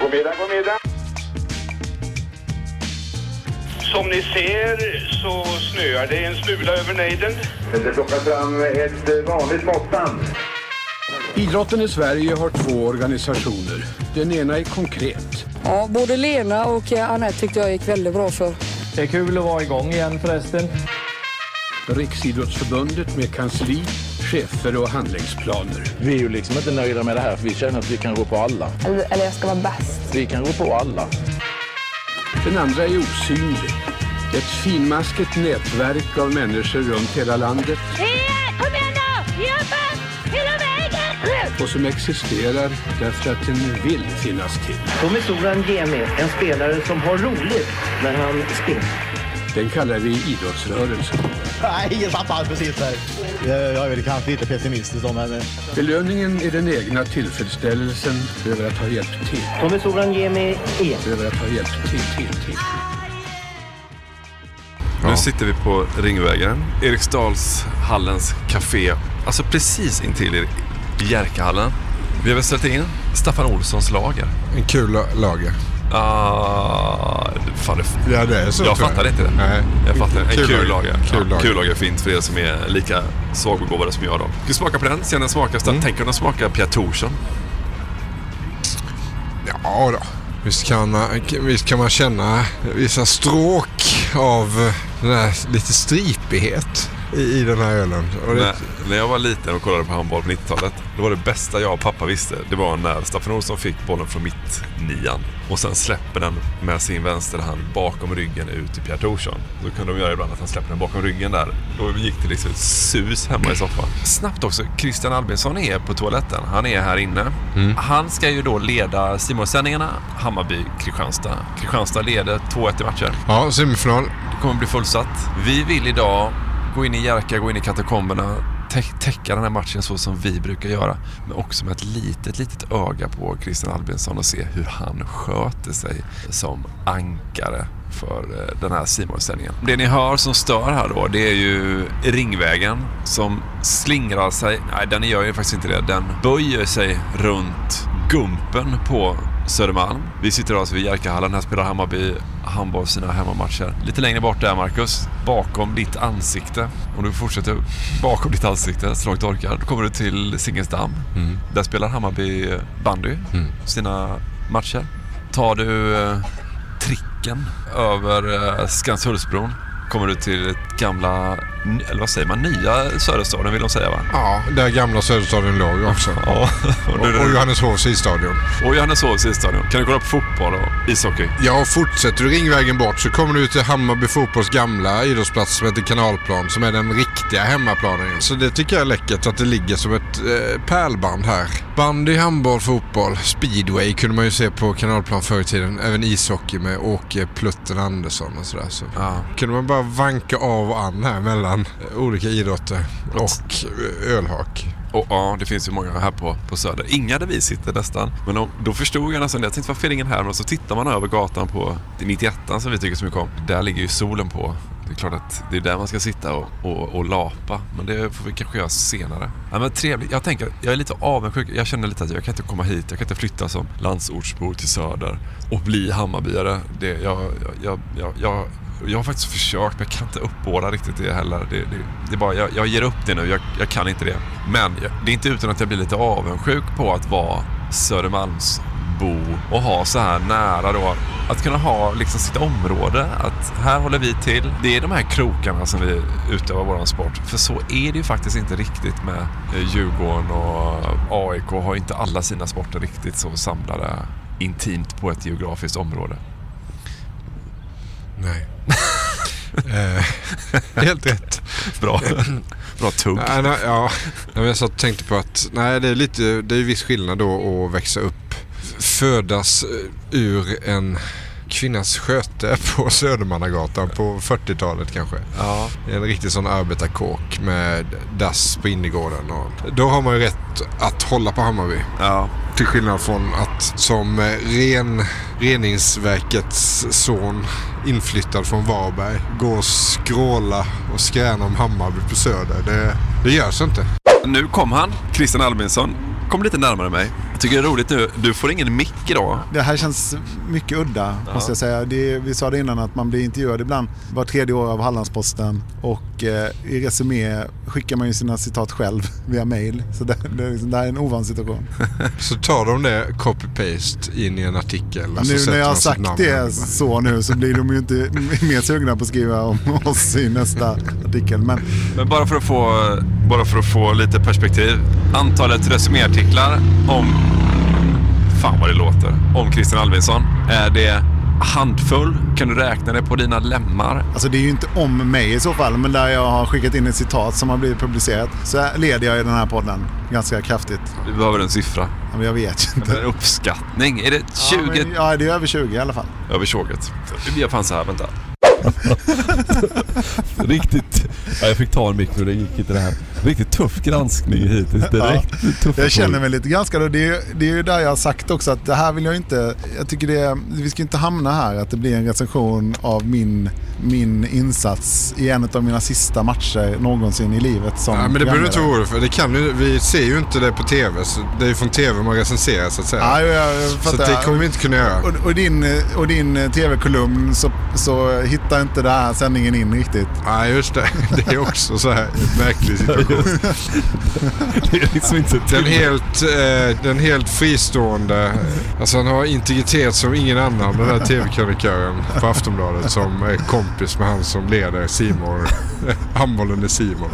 God middag, god middag. Som ni ser så snöar det en smula över nejden. Det plockar fram ett eh, vanligt måttband. Idrotten i Sverige har två organisationer. Den ena är konkret. Ja, både Lena och eh, Anette tyckte jag gick väldigt bra för. Det är kul att vara igång igen förresten. Riksidrottsförbundet med kansli, chefer och handlingsplaner. Vi är ju liksom inte nöjda med det här för vi känner att vi kan gå på alla. Eller, eller jag ska vara bäst. Vi kan gå på alla. Den andra är osynlig. Ett finmaskigt nätverk av människor runt hela landet Kom igen nu! Jobba! Hela vägen! och som existerar därför att den vill finnas till. Tommy Soran Gemi, en spelare som har roligt när han spelar. Den kallar vi idrottsrörelsen. Nej, satt alls precis där. Jag, jag är väl kanske lite pessimistisk då, men... Belöningen är den egna tillfredsställelsen över att ha hjälpt till. Tommy Soran Gemi är... Över att ha hjälpt till, till, till. Nu sitter vi på Ringvägen, Eriksdalshallens café. Alltså precis intill i Jerkahallen. Vi har väl ställt in Staffan Olssons lager. En kul lager. Ah, fan, det, Ja, det är så. jag fattar inte det. Nej. Jag fattar. En kul, Kul lager. Kul ja, kul lager är fint för er som är lika svagbegåvade som jag då. Ska smaka på den? Se den smakar. Mm. Tänk om den smakar Pierre Thorsson. Ja då. Visst kan, man, visst kan man känna vissa stråk av den här lite stripighet i, i den här ölen. Och det, När, när jag var liten och kollade på handboll på 90-talet, då var det bästa jag och pappa visste, det var när Staffan Olsson fick bollen från mitt nian och sen släpper den med sin vänsterhand bakom ryggen ut till Pierre Thorsson. Då kunde de göra ibland att han släpper den bakom ryggen där. Då gick det liksom ett sus hemma i soffan. Snabbt också, Christian Albinsson är på toaletten. Han är här inne. Han ska ju då leda Simon-sändningarna, Hammarby-Kristianstad. Kristianstad leder 2-1 i matcher. ja, semifinal. Det kommer bli fullsatt. Vi vill idag gå in i Jerka, gå in i katakomberna, tä- täcka den här matchen så som vi brukar göra. Men också med ett litet, litet öga på Christian Albinsson och se hur han sköter sig som ankare för eh, den här Simonsändningen. Det ni hör som stör här då, det är ju Ringvägen som slingrar sig. Nej, den gör ju faktiskt inte det. Den böjer sig runt Gumpen på Södermalm. Vi sitter alltså vid Jerkahallen. Här spelar Hammarby handboll sina hemmamatcher. Lite längre bort där Marcus, bakom ditt ansikte. Om du fortsätter bakom ditt ansikte så långt du orkar. Då kommer du till Zinkensdamm. Där spelar Hammarby bandy sina matcher. Tar du eh, tricken över eh, Skanshultsbron kommer du till ett gamla, eller vad säger man, nya Söderstaden vill de säga va? Ja, där gamla Söderstaden låg också. Ja. Och, och Johanneshovs isstadion. Och Johanneshovs isstadion. Kan du kolla på fotboll och ishockey? Ja, och fortsätter du Ringvägen bort så kommer du till Hammarby fotbolls gamla idrottsplats som heter Kanalplan som är den riktiga hemmaplanen. Så det tycker jag är läckert att det ligger som ett eh, pärlband här. Bandy, handboll, fotboll, speedway kunde man ju se på Kanalplan förr i tiden. Även ishockey med Åke Plutten Andersson och sådär. Så Ja. kunde man bara vanka av och an här mellan olika idrotter och ölhak. Och ja, det finns ju många här på, på Söder. Inga där vi sitter nästan. Men om, då förstod jag nästan det. Jag tänkte varför är det ingen här? Men så tittar man över gatan på 91 som vi tycker så mycket om. Där ligger ju solen på. Det är klart att det är där man ska sitta och, och, och lapa. Men det får vi kanske göra senare. Ja, men trevligt. Jag tänker, jag är lite avundsjuk. Jag känner lite att jag kan inte komma hit. Jag kan inte flytta som landsortsbo till Söder och bli Hammarbyare. Det, jag, jag, jag, jag, jag jag har faktiskt försökt men jag kan inte uppbåda riktigt det heller. Det, det, det är bara, jag, jag ger upp det nu, jag, jag kan inte det. Men det är inte utan att jag blir lite avundsjuk på att vara Södermalmsbo och ha så här nära då. Att kunna ha liksom sitt område, att här håller vi till. Det är de här krokarna som vi utövar vår sport. För så är det ju faktiskt inte riktigt med eh, Djurgården och eh, AIK har inte alla sina sporter riktigt så samlade intimt på ett geografiskt område. Nej. Eh, helt rätt. Bra. Bra tugg. Nej, nej, ja, jag satt och tänkte på att nej, det är lite, det är viss skillnad då att växa upp, födas eh, ur en kvinnas sköte på Södermannagatan på 40-talet kanske. Ja. En riktig sån arbetarkåk med dass på innergården. Och då har man ju rätt att hålla på Hammarby. Ja. Till skillnad från att som ren, reningsverkets son inflyttad från Varberg gå och skråla och skräna om Hammarby på Söder. Det, det görs inte. Nu kom han, Christian Albinsson. Kom lite närmare mig. Jag tycker det är roligt nu. Du får ingen mick idag. Det här känns mycket udda, ja. måste jag säga. Det, vi sa det innan att man blir intervjuad ibland var tredje år av Hallandsposten. Och eh, i Resumé skickar man ju sina citat själv via mail. Så det, det, liksom, det här är en ovan situation. så tar de det copy-paste in i en artikel? Nu när jag har sagt det så nu så blir de ju inte mer sugna på att skriva om oss i nästa artikel. Men, Men bara, för att få, bara för att få lite perspektiv. Antalet resuméartiklar om fan vad det låter, om Christian Albinsson. Är det handfull? Kan du räkna det på dina lemmar? Alltså det är ju inte om mig i så fall, men där jag har skickat in ett citat som har blivit publicerat så leder jag i den här podden ganska kraftigt. Du behöver en siffra. Ja, men jag vet inte. En uppskattning. Är det 20? Ja, men, ja, det är över 20 i alla fall. Över 20. Vi gör fan så här, vänta. Riktigt... Ja, jag fick ta en mick nu, det gick inte det här. Riktigt tuff granskning hittills. Direkt ja, jag känner mig lite granskad och det är, det är ju där jag har sagt också att det här vill jag inte... Jag tycker det vi ska inte hamna här att det blir en recension av min, min insats i en av mina sista matcher någonsin i livet som ja, men det behöver du inte oroa för. Det kan ju, vi ser ju inte det på TV. Så det är ju från TV man recenserar så att säga. Ja, jag, jag så det kommer vi inte kunna göra. Och, och din, och din TV-kolumn så, så hittar inte den här sändningen in riktigt. Ja, just det. Det är också så här märklig situation. det är liksom inte den helt, eh, den helt fristående, alltså han har integritet som ingen annan den där tv-krönikören på Aftonbladet som är kompis med han som leder Simor. Handbollen är Simor.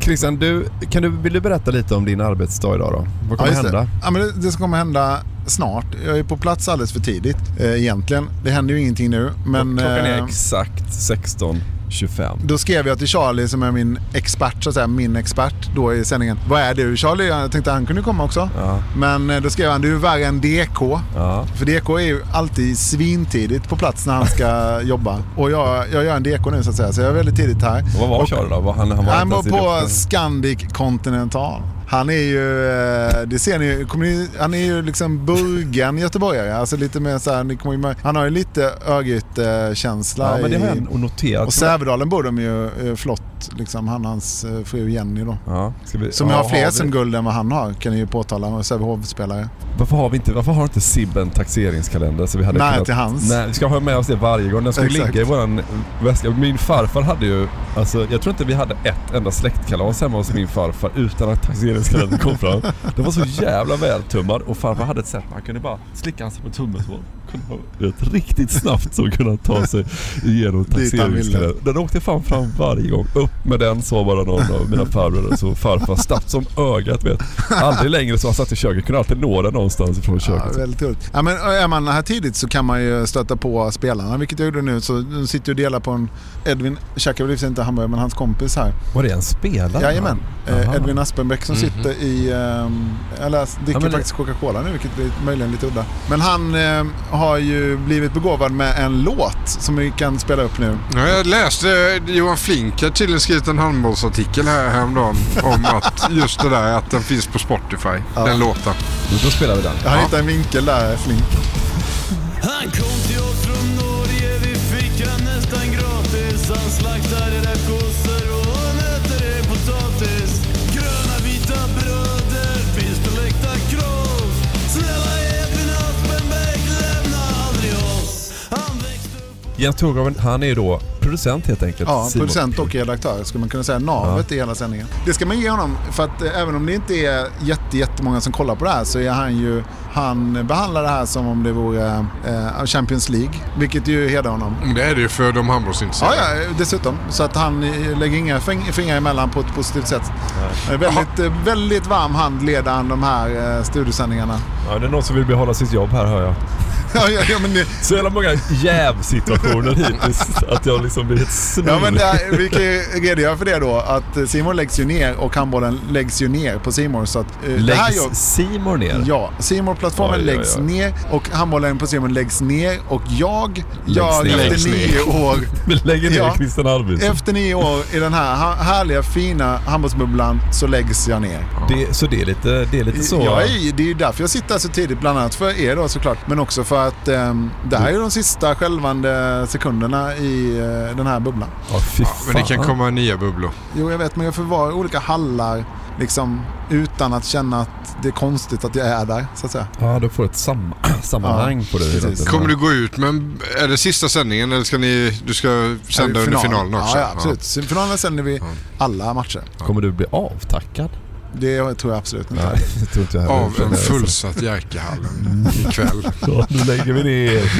Christian, du, kan du, vill du berätta lite om din arbetsdag idag då? Vad kommer ja, hända? Det. Ja, men det, det som kommer hända snart. Jag är på plats alldeles för tidigt eh, egentligen. Det händer ju ingenting nu. Men, Klockan är eh, exakt 16. 25. Då skrev jag till Charlie som är min expert, så att säga, min expert då i sändningen. Vad är du Charlie? Jag tänkte han kunde komma också. Ja. Men eh, då skrev han, du är värre än DK. Ja. För DK är ju alltid svintidigt på plats när han ska jobba. Och jag, jag gör en DK nu så att säga, så jag är väldigt tidigt här. Och vad var Charlie då? Han, han var, han var på Scandic Continental. Han är ju, eh, det ser ni, ni han är ju liksom burgen göteborgare. Alltså lite mer så här, ni kommer, han har ju lite Örgryte-känsla. Ja, men det har jag noterat. Och Sävedalen bor de ju eh, flott, liksom han hans eh, fru Jenny då. Ja, vi, Som ja, har fler SM-guld än vad han har, kan ni ju påtala. Sävehof-spelare. Varför har vi inte, varför har inte Sib en taxeringskalender? Så vi hade Nej, kunnat, till hans. Nej, vi ska ha med oss det varje gång. Den skulle Exakt. ligga i våran väska. Min farfar hade ju, alltså jag tror inte vi hade ett enda släktkalas hemma hos min farfar utan att taxeringskalendern kom fram. Den var så jävla vältummad och farfar hade ett sätt man kunde bara slicka sig på tummen så. Vet, riktigt snabbt så kunde han ta sig igenom taxeringskalendern. Den åkte fan fram varje gång. Upp med den sa bara någon av mina farbröder. Så farfar snabbt som ögat vet. Aldrig längre så han satt i köket. Kunde alltid nå den någonstans ifrån köket. Ja, väldigt roligt. Ja, men är man här tidigt så kan man ju stöta på spelarna, vilket jag gjorde nu. Så de sitter och delar på en... Edvin käkar väl inte Hamburg, men hans kompis här. Var det en spelare? Jajamän. Eh, Edvin Aspenbäck som mm -hmm. sitter i... Um, jag läs, dricker ja, faktiskt Coca-Cola nu, vilket blir möjligen lite udda. Men han eh, har ju blivit begåvad med en låt som vi kan spela upp nu. Ja, jag läste Johan Flink har tydligen skrivit en handbollsartikel här häromdagen om att just det där att den finns på Spotify, Ja. den låten. Då spelar vi den. Jag har hittat en vinkel där, Flink. Jens Torgården, han är ju då producent helt enkelt. Ja, Simon. producent och redaktör skulle man kunna säga. Navet i hela sändningen. Det ska man ge honom för att eh, även om det inte är jätte, jättemånga som kollar på det här så är han ju, han behandlar det här som om det vore eh, Champions League. Vilket ju hedrar honom. Det är det ju för de Ja, handbollsintresserade. ja, dessutom. Så att han eh, lägger inga fing- fingrar emellan på ett positivt sätt. Eh, Väldigt, eh, väldigt varm hand leder han de här eh, studiosändningarna. Ja, det är någon som vill behålla sitt jobb här hör jag. ja, ja, ja, men det, Så jävla många jävsituationer hittills att jag liksom blir helt snurrig. Ja men där, vi kan ju redogöra för det då att Simon läggs ju ner och handbollen läggs ju ner på Simon så att eh, det Läggs Simon ner? Ja, simor plattformen Oj, oj, läggs oj. ner och handbollen på Simon läggs ner och jag gör ner. efter nio ner. år Vi lägger ner Ja. Christian Arvidsson. efter nio år i den här härliga fina handbollsbubblan så läggs jag ner. Det, så det är lite, det är lite så? Jag är, det är ju därför jag sitter här så tidigt, bland annat för er då såklart. Men också för att ehm, det här är de sista skälvande sekunderna i eh, den här bubblan. Ja, Men det kan komma nya bubblor. Jo, jag vet, men jag får vara i olika hallar liksom, utan att känna att det är konstigt att jag är där, så att säga. Ja, du får ett sam sammanhang på det precis. Kommer du gå ut, men är det sista sändningen eller ska ni, du ska sända Ja, under final. finalen också? Ja, ja absolut. Finalen sänder vi alla matcher. Kommer du bli avtackad? Det tror jag absolut inte. Nej, det tror inte jag. Av en fullsatt Jerkahallen ikväll. Ja, nu lägger vi ner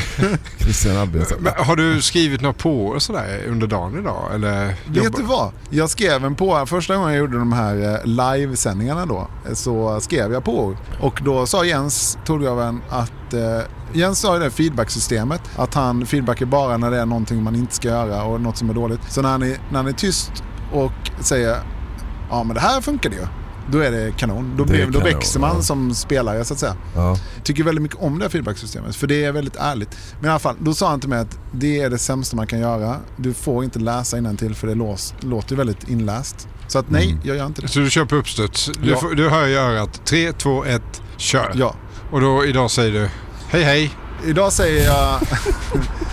Christian Arvidsson. Men har du skrivit något på och sådär under dagen idag? Eller Vet du vad? Jag skrev en på första gången jag gjorde de här eh, livesändningarna då. Så skrev jag på Och då sa Jens Torgården att eh, Jens sa i det feedbacksystemet att han feedbackar bara när det är någonting man inte ska göra och något som är dåligt. Så när han är, när han är tyst och säger ja men det här funkar det ju. Då är det kanon. Då, Det då kanon, växer man ja. som spelare så att säga. Ja. Tycker väldigt mycket om det här feedbacksystemet för det är väldigt ärligt. Men i alla fall, då sa han till mig att det är det sämsta man kan göra. Du får inte läsa till för det lås, låter väldigt inläst. Så att nej, Mm. jag gör inte det. Så du kör på uppstuds? Du, Ja. du hör i örat 3, 2, 1, kör. Ja. Och då idag säger du hej hej. Idag säger jag...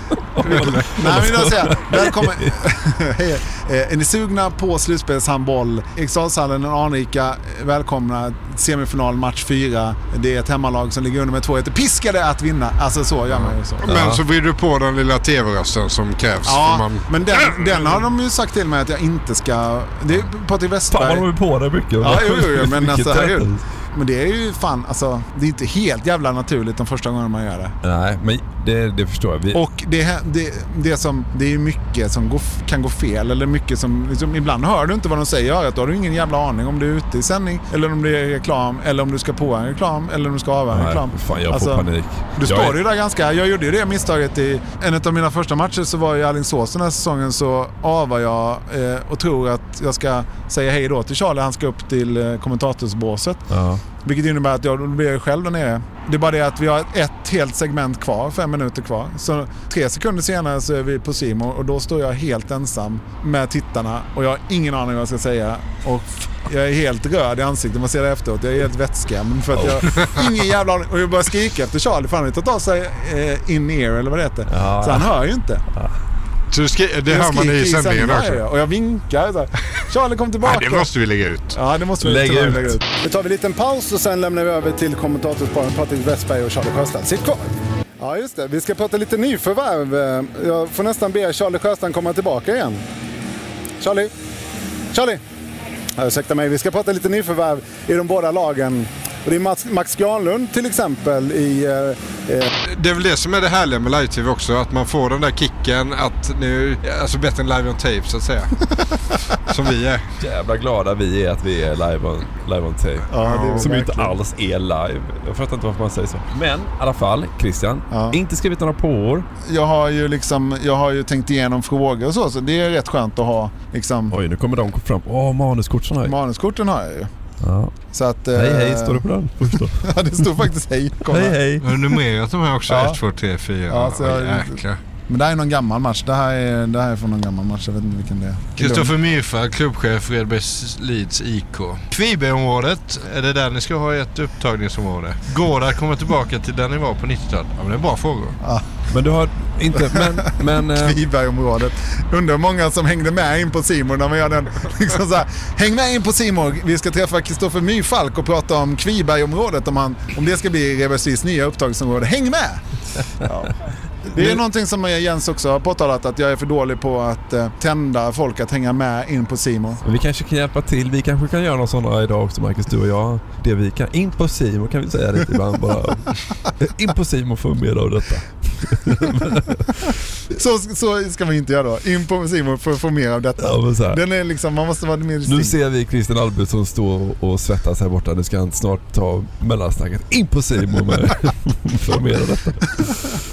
Nej men idag säger jag välkommen. Hej. Eh, Är ni sugna på slutspelshandboll? Eriksdalshallen och anrika välkomna. Semifinal match 4. Det är ett hemmalag som ligger under med 2-1. Piskade att vinna. Alltså så gör man ju så. Men så vrider du på den lilla tv-rösten som krävs. Ja, man... men den, den har de ju sagt till mig att jag inte ska... Det är Patrik Westberg. Fan vad de är på dig mycket. Ja, jo, jo, jo men alltså herregud. Men det är ju fan, alltså, det är inte helt jävla naturligt de första gångerna man gör det. Nej, men det, det förstår jag. Vi, Och det, det, det, som, det är ju mycket som går, kan gå fel. Eller mycket som, liksom, ibland hör du inte vad de säger i örat. Då har du ingen jävla aning om du är ute i sändning. Eller om det är reklam. Eller om du ska på en reklam. Eller om du ska av en Nej, reklam. fan jag Alltså, får panik. Du jag står ju där ganska... Jag gjorde ju det misstaget i en av mina första matcher så var i Alingsås den här säsongen så avar jag eh, och tror att jag ska säga hej då till Charlie. Han ska upp till eh, kommentatorsbåset. Ja. Vilket innebär att jag då blir jag själv där nere. Det är bara det att vi har ett helt segment kvar, fem minuter kvar. Så tre sekunder senare så är vi på Simon och då står jag helt ensam med tittarna och jag har ingen aning vad jag ska säga. Och jag är helt röd i ansiktet, man ser det efteråt. Jag är helt vettskrämd för att jag har ingen jävla aning. Och jag börjar skrika efter Charlie för han har tagit av sig eh, in-ear eller vad det heter. Ja. Så han hör ju inte. Så du skri- det Jag hör man i sändningen ja, också? ja, Och jag vinkar så här. Charlie kom tillbaka. Nej, det måste vi lägga ut. Ja, det måste vi Lägg tyvärr ut. lägga ut. Nu tar vi en liten paus och sen lämnar vi över till kommentatorsparen Patrik Westberg och Charlie Sjöstrand. Sitt kvar! Ja, just det. Vi ska prata lite nyförvärv. Jag får nästan be Charlie Sjöstrand komma tillbaka igen. Charlie? Charlie? Ja, ursäkta mig. Vi ska prata lite nyförvärv i de båda lagen. Och det är Max, Granlund till exempel i... Eh, eh, Det är väl det som är det härliga med live-tv också. Att man får den där kicken att nu, alltså bättre än live on tape så att säga. som vi är. Jävla glada vi är att vi är live on, live on tape. Ja, det är vi Som ju inte alls är live. Jag fattar inte varför man säger så. Men i alla fall, Christian. Inte skrivit några påor. jag, har ju liksom, jag har ju tänkt igenom frågor och så, så det är rätt skönt att ha liksom... Oj, nu kommer de fram. Åh, manuskorten har jag. Manuskorten har jag ju. Ja. Så att, Hej eh, hej står det på den ja, det står faktiskt hej. Kolla. hej hej. Har du numrerat de här också? Ja. 1, 2, 3, 4? Ja, så jag- jäklar. Men det här är någon gammal match. Det här är, det här är från någon gammal match. Jag vet inte vilken det är. Kristoffer Myrfalk, klubbchef Redberg Leeds IK. Kvibergsområdet, är det där ni ska ha ett upptagningsområde? Går det att komma tillbaka till där ni var på 90-talet? Ja, men det är bra frågor. Ja. Men du har inte, men... men eh, Kvibergsområdet. Undrar hur många som hängde med in på Simon när man gör den. Liksom så här, Häng med in på Simon. Vi ska träffa Kristoffer Myrfalk och prata om Kvibergsområdet. Om, han, om det ska bli Reversis nya upptagningsområde. Häng med! Ja. Det är någonting som Jens också har påtalat att jag är för dålig på att eh, tända folk att hänga med in på Simon. Vi kanske kan hjälpa till. Vi kanske kan göra någon sådana idag också Marcus, du och jag. Det vi kan. In på Simon kan vi säga lite ibland bara. In på Simon för mer av detta. Så, så ska vi inte göra då. In på Simon för att få mer av detta. Ja. Den är liksom, man måste vara mer Nu distinkt. ser vi Christian Albertsson stå och- och svettas här borta. Nu ska han snart ta mellansnacket. In på Simon med för mer av detta.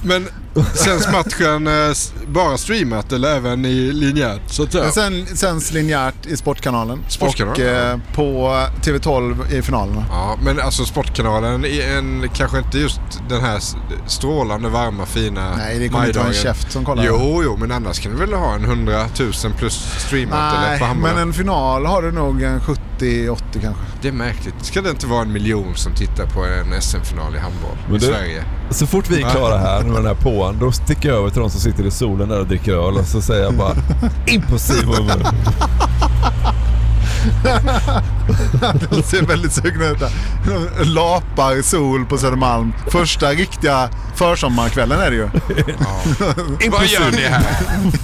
Men sänds matchen eh, bara streamat eller även i linjärt så att säga? Sen, sänds linjärt i Sportkanalen. Sportkanalen, Och eh, på TV12 i finalerna. Ja, men alltså Sportkanalen är en, kanske inte just den här strålande varma fina Nej, det kommer inte vara en käft som kollar. Jo, jo, men annars kan du väl ha en 100 000 plus streamat eller Nej, men en final har du nog en 70-80 kanske. Det är märkligt. Ska det inte vara en miljon som tittar på en SM-final i handboll Men i du- Sverige? Så fort vi är klara här med den här påan, då sticker jag över till de som sitter i solen där och dricker öl och så säger jag bara med. De ser väldigt sugna ut där. Lapar i sol på Södermalm. Första riktiga försommarkvällen är det ju. In på Vad gör ni här?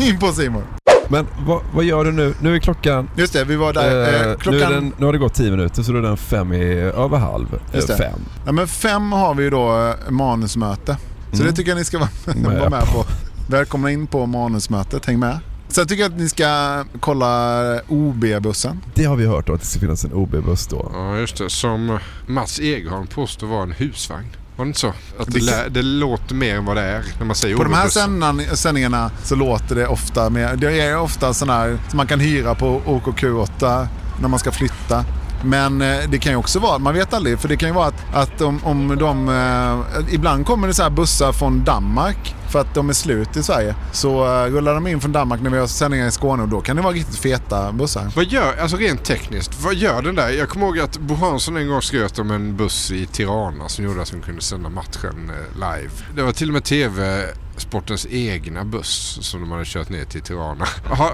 In på Simon. Men vad, vad gör du nu? Nu är klockan... Just det, vi var där. eh, Eh, nu, klockan... den, nu har det gått 10 minuter så då är den fem i, över halv. Eh, Just det. Fem. Ja, men fem har vi ju då eh, manusmöte. Så Mm. det tycker jag ni ska vara, Med vara med på. på. Välkomna in på manusmötet, häng med. Sen tycker jag att ni ska kolla OB-bussen. Det har vi hört då att det ska finnas en OB-buss då. Ja, just det. Som Mats Egerholm påstår vara en husvagn. Var det inte så? Att det, lä- det låter mer än vad det är när man säger På de här OB-bussen. sändningarna, så låter det ofta med, det är ofta sådana här som man kan hyra på OKQ8 när man ska flytta. Men eh, det kan ju också vara, man vet aldrig, för det kan ju vara att, att om, om de... Eh, ibland kommer det så här bussar från Danmark för att de är slut i Sverige. Så eh, rullar de in från Danmark när vi har sändningar i Skåne och då kan det vara riktigt feta bussar. Vad gör, alltså rent tekniskt, vad gör den där? Jag kommer ihåg att Bo Hansson en gång skröt om en buss i Tirana som gjorde att de kunde sända matchen eh, live. Det var till och med TV Sportens egna buss som de hade kört ner till Tirana.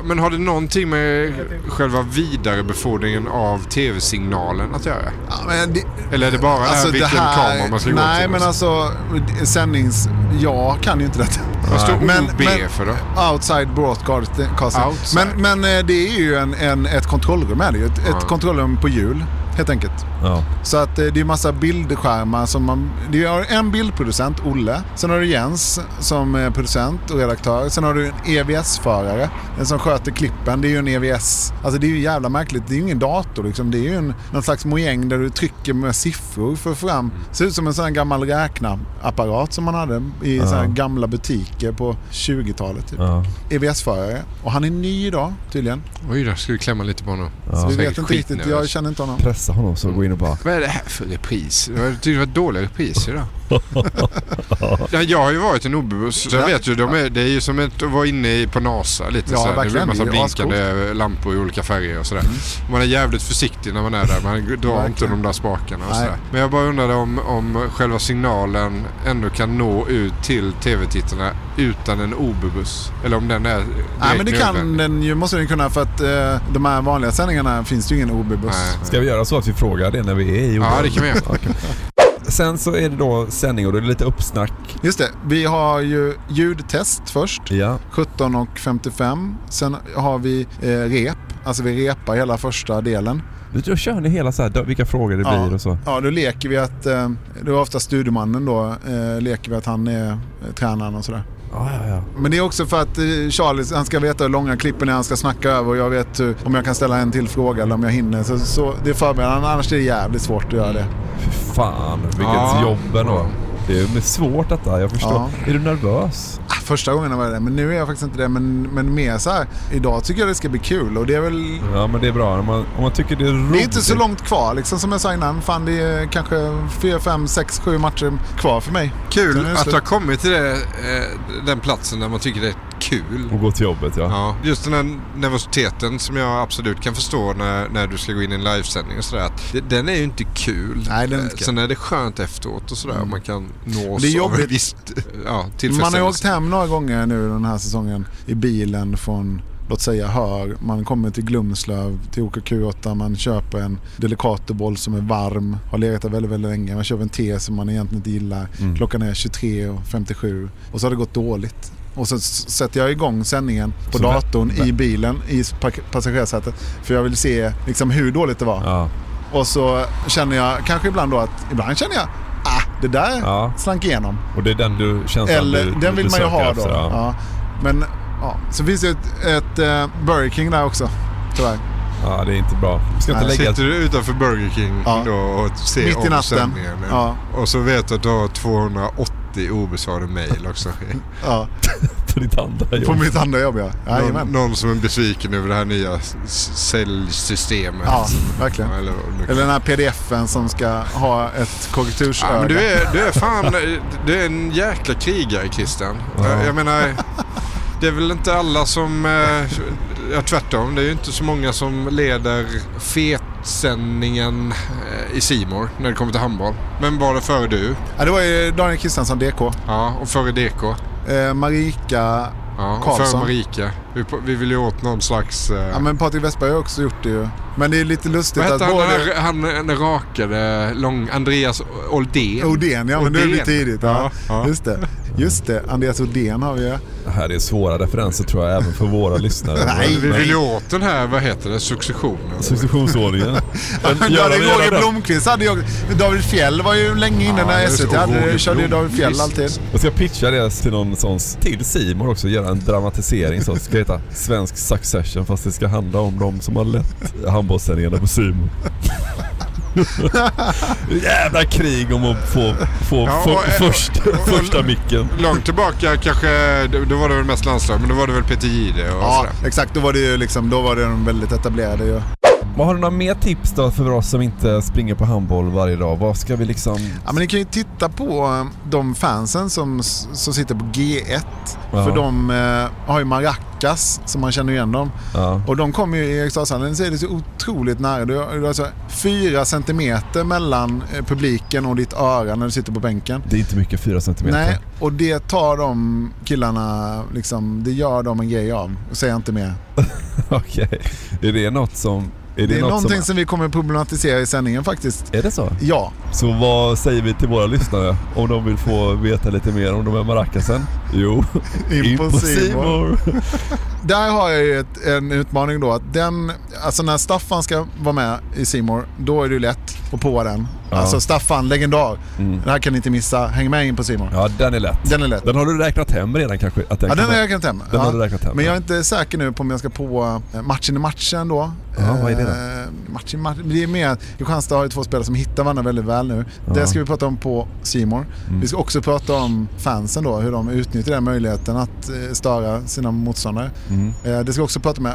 Men har det någonting med själva vidarebefordringen av tv-signalen att göra? Ja, det, Eller är det bara det här vilken kamera man ska gå Nej, till? men alltså sändnings... Jag kan ju inte detta. Vad står OB för då? Outside broadcasting. Outside. Men, men eh, det är ju en, en, ett kontrollrum är det ju. Ett, Ja. ett kontrollrum på hjul helt enkelt. Ja. Så att eh, det är massa bildskärmar som man... Det är en bildproducent, Olle. Sen har du Jens som är producent och redaktör. Sen har du en EVS-förare. En som sköter klippen. Det är ju en EVS. Alltså det är ju jävla märkligt. Det är ju ingen dator liksom. Det är ju en, någon slags mojäng där du trycker med siffror för att fram. Ser ut som en sån här gammal räknarapparat som man hade i Ja. så här gamla butiker på 20-talet. Typ. Ja. EVS-förare. Och han är ny idag tydligen. Oj då, ska vi klämma lite på honom? Ja. Så vi vet inte riktigt. Jag känner inte honom. Pressa honom så gå in och bara Vad är det här för repris? Jag tyckte det var dåliga repriser idag. ja, jag har ju varit i en OB-buss så jag vet ju. De är, det är ju som att vara inne i- på NASA lite Ja, så här. Det blir en massa blinkande lampor i olika färger och sådär. Man är jävligt försiktig när man är där. Man drar inte de där spakarna och sådär. Men jag bara undrade om, om själva signalen ändå kan nå ut till tv-tittarna utan en OB-buss. Eller om den är Nej men det kan den ju, måste den kunna för att eh, de här vanliga sändningarna finns det ju ingen OB-buss. Ska vi göra så att vi frågar det när vi är i Ja, det kan vi göra. Sen så är det då sändning och då är det lite uppsnack. Just det, vi har ju ljudtest först. Ja. 17.55. Sen har vi eh, rep, alltså vi repar hela första delen. Då kör ni hela så här, vilka frågor det blir och så. Ja, då leker vi att, eh, det var ofta studiomannen då, eh, leker vi att han är eh, tränaren och sådär. Ja, ja, ja. Men det är också för att eh, Charlie, han ska veta hur långa klippen är han ska snacka över och jag vet hur, om jag kan ställa en till fråga eller om jag hinner. Så, så det är förberedande, annars är det jävligt svårt att göra det. Fan, vilket Ja. jobb ändå. Det är svårt detta, jag förstår. Ja. Är du nervös? Ah, första gången jag var det. Men nu är jag faktiskt inte det. Men, men mer så här, idag tycker jag det ska bli kul och det är väl... Ja men det är bra. Om man, om man tycker det är roligt. Det är inte så långt kvar liksom som jag sa innan. Fan det är kanske 4, 5, 6, 7 matcher kvar för mig. Kul att du har kommit till det, eh, den platsen där man tycker det är kul. Och gå till jobbet ja. ja. Just den här nervositeten som jag absolut kan förstå när, när du ska gå in i en livesändning och sådär. Den är ju inte kul. Nej, den är inte kul. Sen är det skönt efteråt och sådär. Mm. Man kan nås det är jobbigt. av en viss ja, Man har ju åkt hem några gånger nu den här säsongen i bilen från låt säga hör, man kommer till Glumslöv, till OKQ8, man köper en Delicatoboll som är varm, har legat där väldigt, väldigt länge. Man köper en te som man egentligen inte gillar. Mm. Klockan är 23.57 och så har det gått dåligt. Och så sätter jag igång sändningen på så datorn i bilen i passagerarsätet. För jag vill se liksom hur dåligt det var. Ja. Och så känner jag kanske ibland då att, ibland känner jag ah, det där ja. slank igenom. Och det är den du känns Eller du, den vill du man ju ha efter, då. Ja. Men ja, så finns det ett, ett uh, Burger King där också. Tyvärr. Ja, det är inte bra. Ska inte lägga... Sitter du utanför Burger King ja. då och ser Mitt i natten. Ja. Och så vet du att du har 280 obesvarade mejl också. ja. På ditt andra jobb. På mitt andra jobb ja. Någon, någon, som är besviken över det här nya säljsystemet. Ja, verkligen. eller, eller den här pdfen som ska ha ett korrektursöga. Ja, men du, är, du är fan, du är en jäkla krigare Christian. Ja. Jag menar, det är väl inte alla som, eh, ja tvärtom, det är ju inte så många som leder fetsändningen eh, i Simor när det kommer till handboll. Men var det före du? Ja, det var ju Daniel Kristiansson, DK. Ja, och före DK? Eh, Marika ja, Karlsson. För Marika. Vi, vi vill ju åt någon slags... Uh... Ja men Patrik Westberg har också gjort det ju. Men det är lite lustigt Vad att han, både... han, han rakade lång... Andreas Oldén. Oldén ja, men det är tidigt. Ja. ja. Just det. Just det, Andreas Oldén har vi ju. Det här är svåra referenser tror jag även för våra lyssnare. Nej, vi vill ju åt den här, vad heter det, successionen. Successionsordningen. ja, det Roger Blomqvist hade ju David Fjell var ju länge inne ja, när SVT hade, körde ju David Fjell alltid. Jag ska pitcha det till någon sån, till Simon också, göra en dramatisering som ska heta Svensk Succession fast det ska handla om de som har lett handbollssändningarna på Simon. Jävla krig om att få, få ja, och, för, först, och, första micken. Långt tillbaka kanske, då var det väl mest landslag, men då var det väl Peter Jihde och Ja, sådär. exakt. Då var det ju liksom, då var det de väldigt etablerade ju. Vad har du några mer tips då för oss som inte springer på handboll varje dag? Vad ska vi liksom... Ja men ni kan ju titta på eh, de fansen som, som sitter på G1. Ja. För de eh, har ju Maracas som man känner igen dem. Ja. Och de kommer ju i Eriksdalshallen så är det så otroligt nära. Du har, alltså fyra centimeter mellan eh, publiken och ditt öra när du sitter på bänken. Det är inte mycket, fyra centimeter. Nej, och det tar de killarna, liksom, det gör de en grej av. Säger inte mer. Okej. Okay. Är det något som det, det är någonting som... som... vi kommer problematisera i sändningen faktiskt. Är det så? Ja. Så vad säger vi till våra lyssnare om de vill få veta lite mer om de här maracasen? Jo, impossible. Där har jag ju ett, en utmaning då. Att den, alltså när Staffan ska vara med i Simor, då är det lätt att på den. Ja. Alltså Staffan, legendar. Mm. Det här kan ni inte missa. Häng med in på Simon. Ja, den är lätt. Den är lätt. Den har du räknat hem redan kanske? Att den ja, den har jag räknat hem. Den ja. har du räknat hem. Men jag är inte säker nu på om jag ska på eh, matchen i matchen då. Ja, vad är det då? Eh, matchen, match, det är mer Kristianstad har ju två spelare som hittar varandra väldigt väl nu. Ja. Det ska vi prata om på Simor. Mm. Vi ska också prata om fansen då, hur de utnyttjar den möjligheten att eh, störa sina motståndare. Mm. Det ska vi också prata med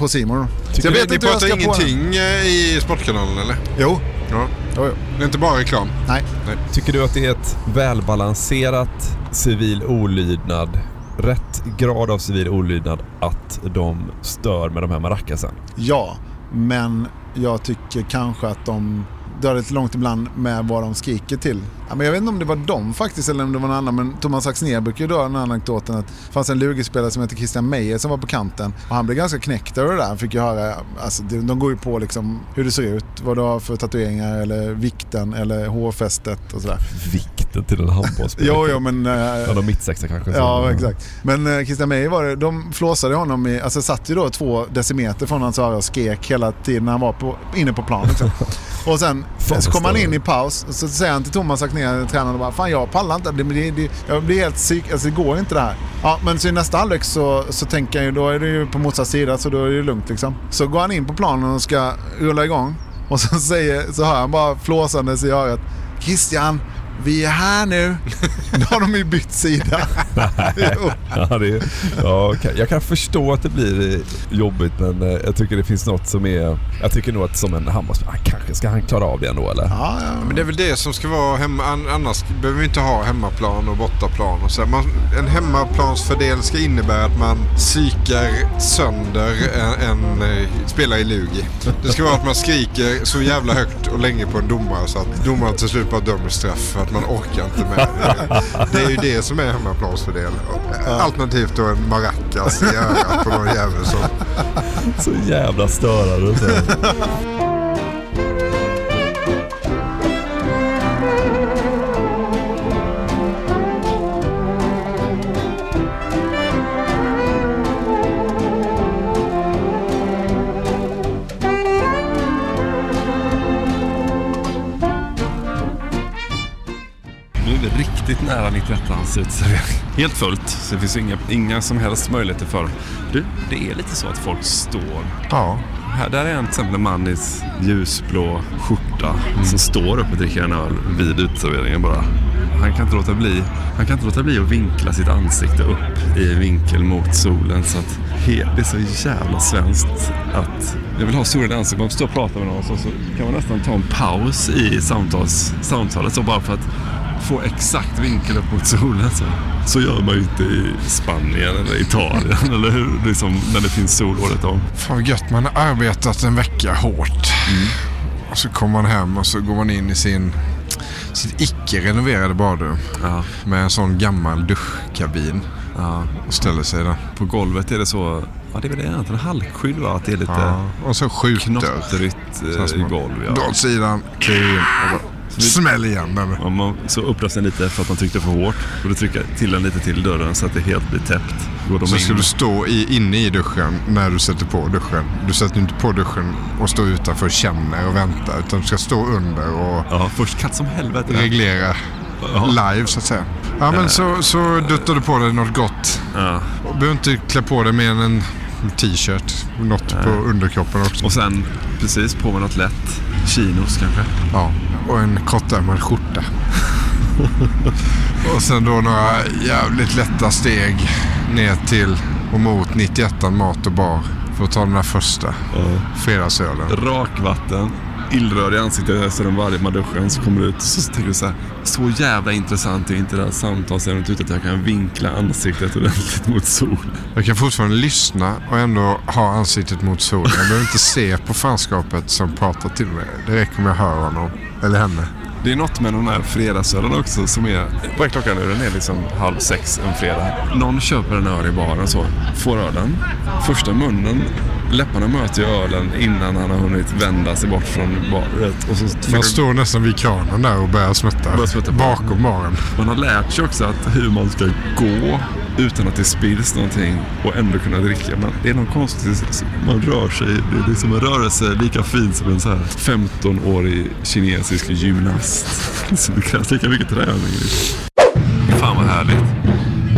på Simor. Jag vet ni inte pratar ingenting eh, i Sportkanalen eller? Jo. Ja. Jo, jo. Det är inte bara reklam? Nej. Nej. Tycker du att det är ett välbalanserat civil olydnad rätt grad av civil olydnad att de stör med de här maracasen? Ja, men jag tycker kanske att de drar lite långt ibland med vad de skriker till. Ja, men jag vet inte om det var dem faktiskt eller om det var någon annan. Men Thomas Axnér brukar ju dra den här anekdoten att det fanns en Lugi-spelare som hette Christian Meijer som var på kanten. Och han blev ganska knäckt över det där. Han fick ju höra, alltså, de går ju på liksom hur det ser ut, vad du har för tatueringar eller vikten eller hårfästet och sådär. Vikten till en handbollsspelare? jo, jo, men... Ja, de mittsexa kanske. Ja, så. exakt. Men uh, Christian Meijer var det, de flåsade honom i, alltså satt ju då två decimeter från hans öra och skrek hela tiden när han var på, inne på plan. Liksom. och sen så kom han in i paus och så säger han till Thomas Axnér, tränaren, bara, fan jag pallar inte. Det, det, det, jag blir helt psyk, alltså det går inte det här. Ja, men så i nästa halvlek så, så tänker han ju, då är det ju på motsatt sida så då är det ju lugnt liksom. Så går han in på planen och ska rulla igång. Och så, säger, så hör han bara flåsandes i örat. Christian, vi är här nu. Då har de ju bytt sida. Ja, det är, ja, jag kan förstå att det blir jobbigt men eh, jag tycker det finns något som är... Jag tycker nog att som en Hammarspelare, ah, kanske ska han klara av det ändå eller? Ja, ja. Men det är väl det som ska vara hemma. an- Annars behöver vi inte ha hemmaplan och bortaplan. Och så. Man, en hemmaplansfördel ska innebära att man psykar sönder en, en eh, spelare i Lugi. Det ska vara att man skriker så jävla högt och länge på en domare så att domaren till slut bara dömer straff för att man orkar inte med. Det, är ju det som är hemmaplansfördel. Alternativt då en maracas i örat på någon jävel som... Så jävla störande. riktigt nära 91ans uteservering. Helt fullt, så det finns inga, inga som helst möjligheter för... Du, det är lite så att folk står... Ja. Här, där är en, till exempel en man i ljusblå skjorta som står upp och dricker en öl vid uteserveringen bara. Han kan, inte låta bli, han kan inte låta bli att vinkla sitt ansikte upp i vinkel mot solen. Så att he, det är så jävla svenskt att jag vill ha solen i ansiktet. Man står och pratar med någon så, så kan man nästan ta en paus i samtals, samtalet så bara för att få exakt vinkel upp mot solen. Så, så gör man ju inte i Spanien eller Italien eller hur? Liksom, när det finns sol året om. Fan vad gött. Man har arbetat en vecka hårt. Och så kommer man hem och så går man in i sin sitt icke-renoverade badrum. Med en sån gammal duschkabin. Och ställer sig där. På golvet är det så, ja det är väl egentligen halkskydd va? Att det är lite Ja, och så skjutdörr. knottrigt eh, golv. Ja. Åt sidan, kliv in och bara smäll igen den. Ja, man, så öppnas den lite för att man tryckte för hårt. Och du trycker till den lite till dörren så att det helt blir täppt. Går de Så in. ska du stå i, inne i duschen när du sätter på duschen. Du sätter inte på duschen och står utanför och känner och väntar. Utan du ska stå under och Ja, först katt som helvete. reglera live så att säga. Ja men så, så duttar du på dig något gott. Ja. Och behöver inte klä på dig mer än en t-shirt. Något på underkroppen också. Och sen precis på med något lätt. Chinos kanske. Ja, och en kortärmad skjorta. och sen då några jävligt lätta steg ner till och mot 91 Mat och Bar. För att ta den där första fredagsölen. Rakvatten. Illrör i ansiktet efter den varje med duschen. Så kommer du ut och så tänker du så här. Så jävla intressant är inte det här samtalsämnet ut att jag kan vinkla ansiktet ordentligt mot solen. Jag kan fortfarande lyssna och ändå ha ansiktet mot solen. Jag behöver inte se på fanskapet som pratar till mig. Det räcker om jag hör honom. Eller henne. Det är något med den här fredagsölen också som är... Vad är klockan nu? Den är liksom halv sex en fredag. Någon köper en öl i baren så. Får ölen. Första munnen. Läpparna möter ju ölen innan han har hunnit vända sig bort från baret. Och så Man står nästan vid kranen där och börjar smutta. Börjar smutta bakom baren. Man har lärt sig också att hur man ska gå utan att det spills någonting och ändå kunna dricka. Men det är någon konstigt, man rör sig. Det är liksom en rörelse lika fin som en så här 15-årig kinesisk gymnast. Så det krävs lika mycket träning. Fan vad härligt.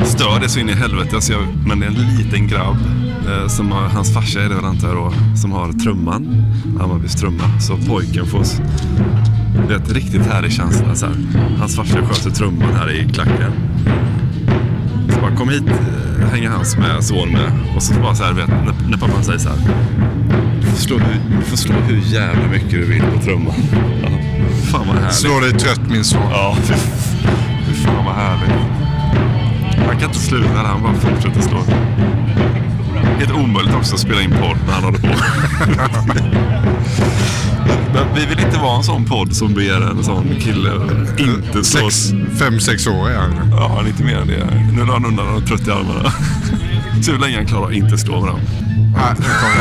Stör det så in i helvete. Alltså jag, men det är en liten grabb. Eh, som har, hans farsa är det väl antar jag då. Som har trumman. Hammarbys trumma. Så pojken får s- det är ett riktigt härlig känsla. Så här. Hans farsa sköter trumman här i klacken. Bara kom hit, eh, hänger hans med son med. Och så bara så här, vet, när, när pappan säger så här. Du får, slå, hur- du får slå hur jävla mycket du vill på trumman. Ja. Fan vad härligt. Slå dig trött min son. Ja, fy, fy fan vad härligt. Han kan inte sluta han bara fortsätter slå. Helt omöjligt också att spela in podd när han håller på. Men vi vill inte vara en sån podd som ber en sån kille inte slå... Sex, fem, sex år är han. Ja, han är inte mer än det. Nu la han undan och trött i armarna. Hur länge han klarar att inte slå med dem. Nej, nu kommer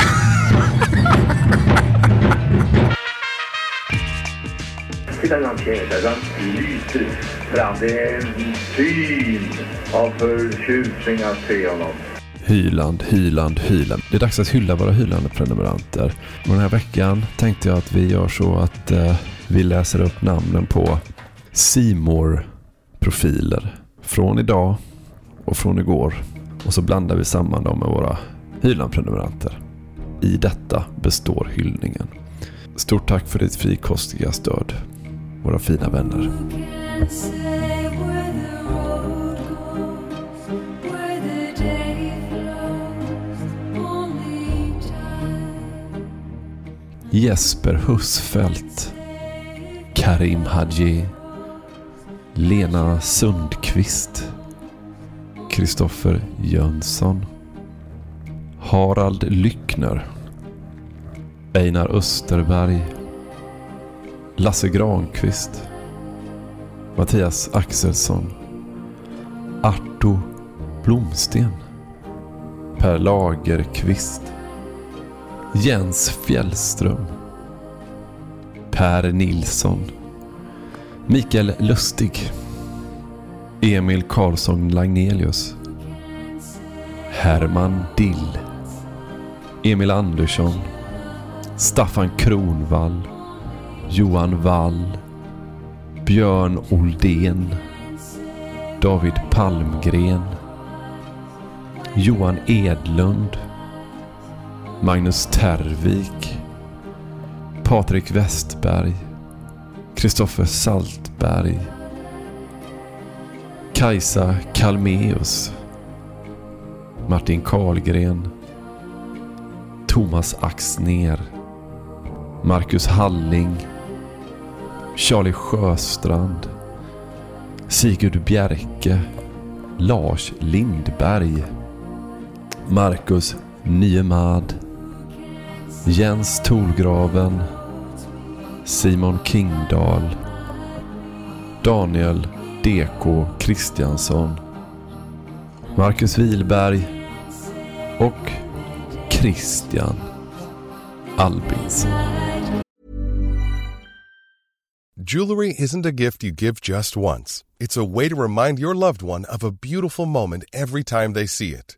den lyser fram. Det är en syn av förtjusning att se honom. Hyland, Hyland, Hyland. Det är dags att hylla våra hyllande prenumeranter. Och den här veckan tänkte jag att vi gör så att eh, vi läser upp namnen på Simor profiler från idag och från igår. Och så blandar vi samman dem med våra Hyland-prenumeranter. I detta består hyllningen. Stort tack för ditt frikostiga stöd, våra fina vänner. Jesper Husfeldt. Karim Hadji. Lena Sundqvist. Kristoffer Jönsson. Harald Lyckner. Einar Österberg. Lasse Granqvist. Mattias Axelsson. Arto Blomsten. Per Lagerqvist. Jens Fjällström. Per Nilsson. Mikael Lustig. Emil Karlsson Lagnelius. Herman Dill. Emil Andersson. Staffan Kronvall. Johan Wall. Björn Oldén. David Palmgren. Johan Edlund. Magnus Tervik. Patrik Westberg. Kristoffer Saltberg. Kajsa Kalmeus. Martin Karlgren. Thomas Axner. Marcus Halling. Charlie Sjöstrand. Sigurd Bjerke. Lars Lindberg. Marcus Niemad. Jens Tolgraven. Simon Kingdahl. Daniel DK Kristiansson. Marcus Wilberg. Och Christian Albinsson. Jewelry isn't a gift you give just once. It's a way to remind your loved one of a beautiful moment every time they see it.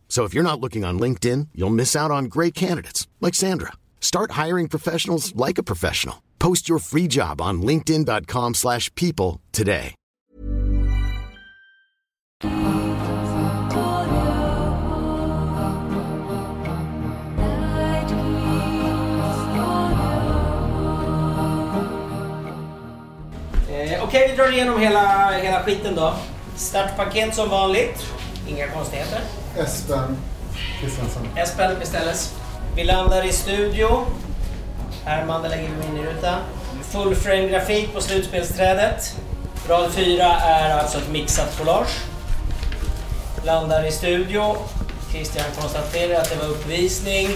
So if you're not looking on LinkedIn, you'll miss out on great candidates like Sandra. Start hiring professionals like a professional. Post your free job on linkedin.com/people today. Eh, Okej, vi drar igenom hela, hela skiten då. Startpaket som vanligt. Inga konstigheter. Espen En spänn beställes. Vi landar i studio. Herman, där lägger vi miniruta. Full frame grafik på slutspelsträdet. Rad 4 är alltså ett mixat collage. Landar i studio. Christian konstaterar att det var uppvisning.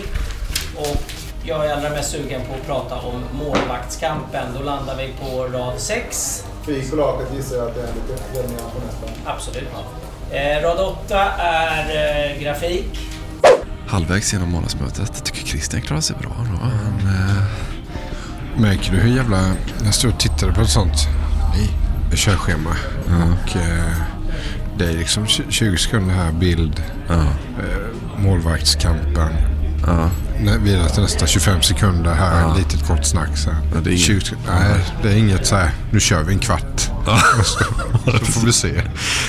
Och jag är allra mest sugen på att prata om målvaktskampen. Då landar vi på rad 6. Vi på laget gissar jag att det är lite ledningar på nästa. Absolut. Eh, rad 8 är eh, grafik. Halvvägs genom månadsmötet tycker Christian klarar sig bra. Då. Han, eh... Märker du hur jävla... Jag stod och tittade på ett sånt nej, körschema. Och eh, det är liksom 20 sekunder här, bild, ja. eh, målvaktskampen. Vidare till nästa 25 sekunder här, Ja. litet kort snack. Så. Ja, det är inget- 20 sekunder. Nej, det är inget så här, nu kör vi en kvart. Och så, så får vi se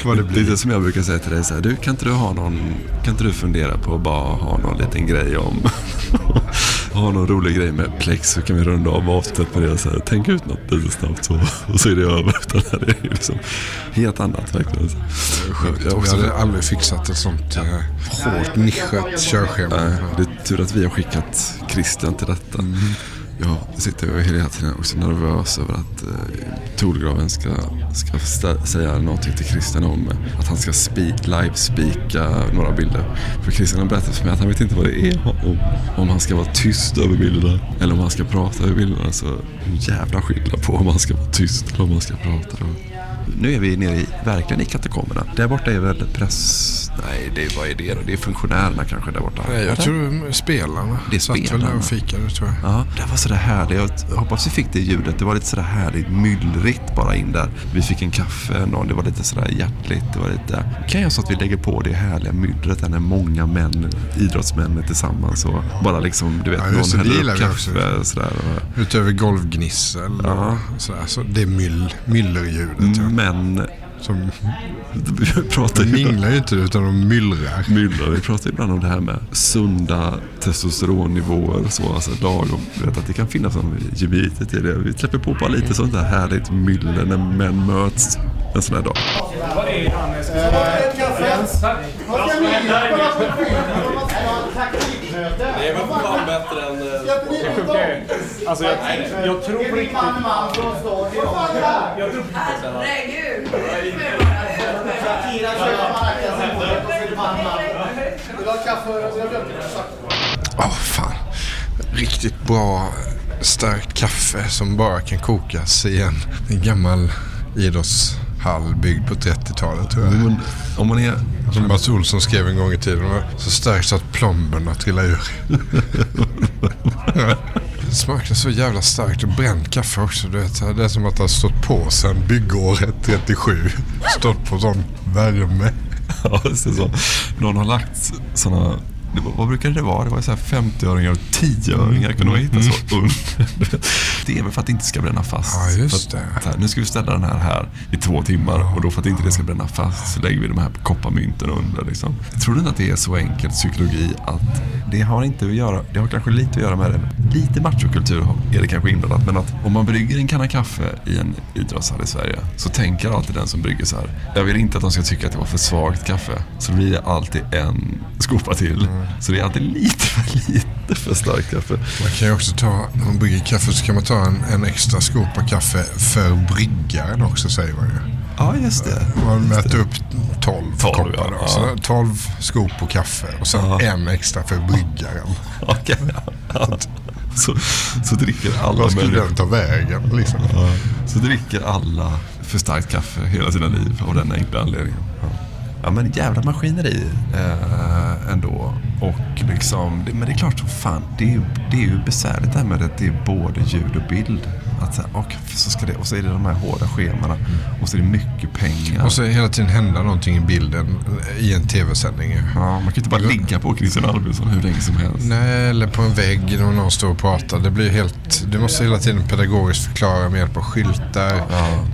vad det Det är blir. det som jag brukar säga till dig. Så här, du, kan inte du ha någon... Kan inte du fundera på att bara ha någon liten grej om... ha någon rolig grej med plex så kan vi runda av avsnittet med det. Så här, tänk ut något lite snabbt så, och så är det över. Utan det är liksom helt annat verkligen. Så. Jag har Vi också- hade aldrig fixat ett sånt eh, hårt nischat körschema. Nej, det tur att vi har skickat Christian till detta. Jag sitter hela tiden också nervös över att eh, Torgraven ska, ska säga någonting till Christian om eh, att han ska speak, live-speaka några bilder. För Christian har berättat för mig att han vet inte vad det är. Om, om han ska vara tyst över bilderna eller om han ska prata över bilderna. Så jävla skillnad på om han ska vara tyst eller om han ska prata. Då. Nu är vi nere i, verkligen i katakomberna. Där borta är väl press... Nej, det vad är det då? Det är funktionärerna kanske där borta. Nej, jag Eller? tror spelarna Det är satt väl där spelarna. och fikade tror jag. Ja, det var sådär härligt. Jag hoppas vi fick det ljudet. Det var lite sådär härligt myllrigt bara in där. Vi fick en kaffe dag. Det var lite sådär hjärtligt. Det var lite... Kan jag så att vi lägger på det härliga myllret där när många män, idrottsmän är tillsammans och bara liksom, du vet, Ja, någon häller upp kaffe sådär. Utöver golvgnissel Ja. och sådär. Så det är myll, myllerljudet. Ja. Men Som, vi pratar de ju minglar ju inte utan de myllrar. myllrar. Vi pratar ibland om det här med sunda testosteronnivåer så. Alltså lagom. Vet att det kan finnas som gebitet i det. Vi släpper på bara lite sånt där härligt myller när män möts en sån här dag. Det är väl för fan bättre än... eh, Alltså jag, jag tror på riktigt... Jag tror Herregud! Åh fan. Riktigt bra starkt kaffe som bara kan kokas i en, en gammal idrottshall byggd på 30-talet tror jag. Om man är... Som Mats Olsson skrev en gång i tiden. Så starkt så att plomberna trillade ur. Det smakar så jävla starkt och bränt kaffe också. Du vet, det är som att det har stått på sedan byggåret 37. Stått på sån värme. Ja, det är så. Någon har lagt såna var, vad brukade det vara? Det var så här 50-öringar och 10-öringar kunde man hitta så under. Det väl för att det inte ska bränna fast. Ja, just att, det. här, nu ska vi ställa den här här i två timmar och då för att inte det ska bränna fast så lägger vi de här kopparmynten under. Liksom. Tror inte att det är så enkelt psykologi att det har inte att göra, det har kanske lite att göra med det. Lite machokultur är det kanske inblandat men att om man brygger en kanna kaffe i en idrottshall i Sverige så tänker alltid den som brygger så här. Jag vill inte att de ska tycka att det var för svagt kaffe. Så det blir alltid en skopa till. Så det är alltid lite för lite för starkt kaffe. Man kan ju också ta, om man brygger kaffe så kan man ta en, en extra skopa kaffe för bryggaren också säger man ju. Ja, just det. Man mäter upp 12, 12, koppar ja. då. Ja. Så 12 skop på kaffe och sen en extra för bryggaren. Okej, ja. Så, så dricker alla Vad skulle den ta vägen liksom? Ja, så dricker alla för starkt kaffe hela sina liv av den enkla anledningen. Ja, men jävla maskineri eh, ändå. Och liksom, det, men det är klart som fan, det är, det är ju besvärligt det här med att det är både ljud och bild. Att så här, så ska det, och så är det de här hårda schemana och så är det mycket pengar. Och så hela tiden hända någonting i bilden i en tv-sändning. Ja, man kan inte bara ligga på Christian Albinsson hur länge som helst. Nej, eller på en vägg när någon står och pratar. Det blir helt... Du måste hela tiden pedagogiskt förklara med hjälp av skyltar,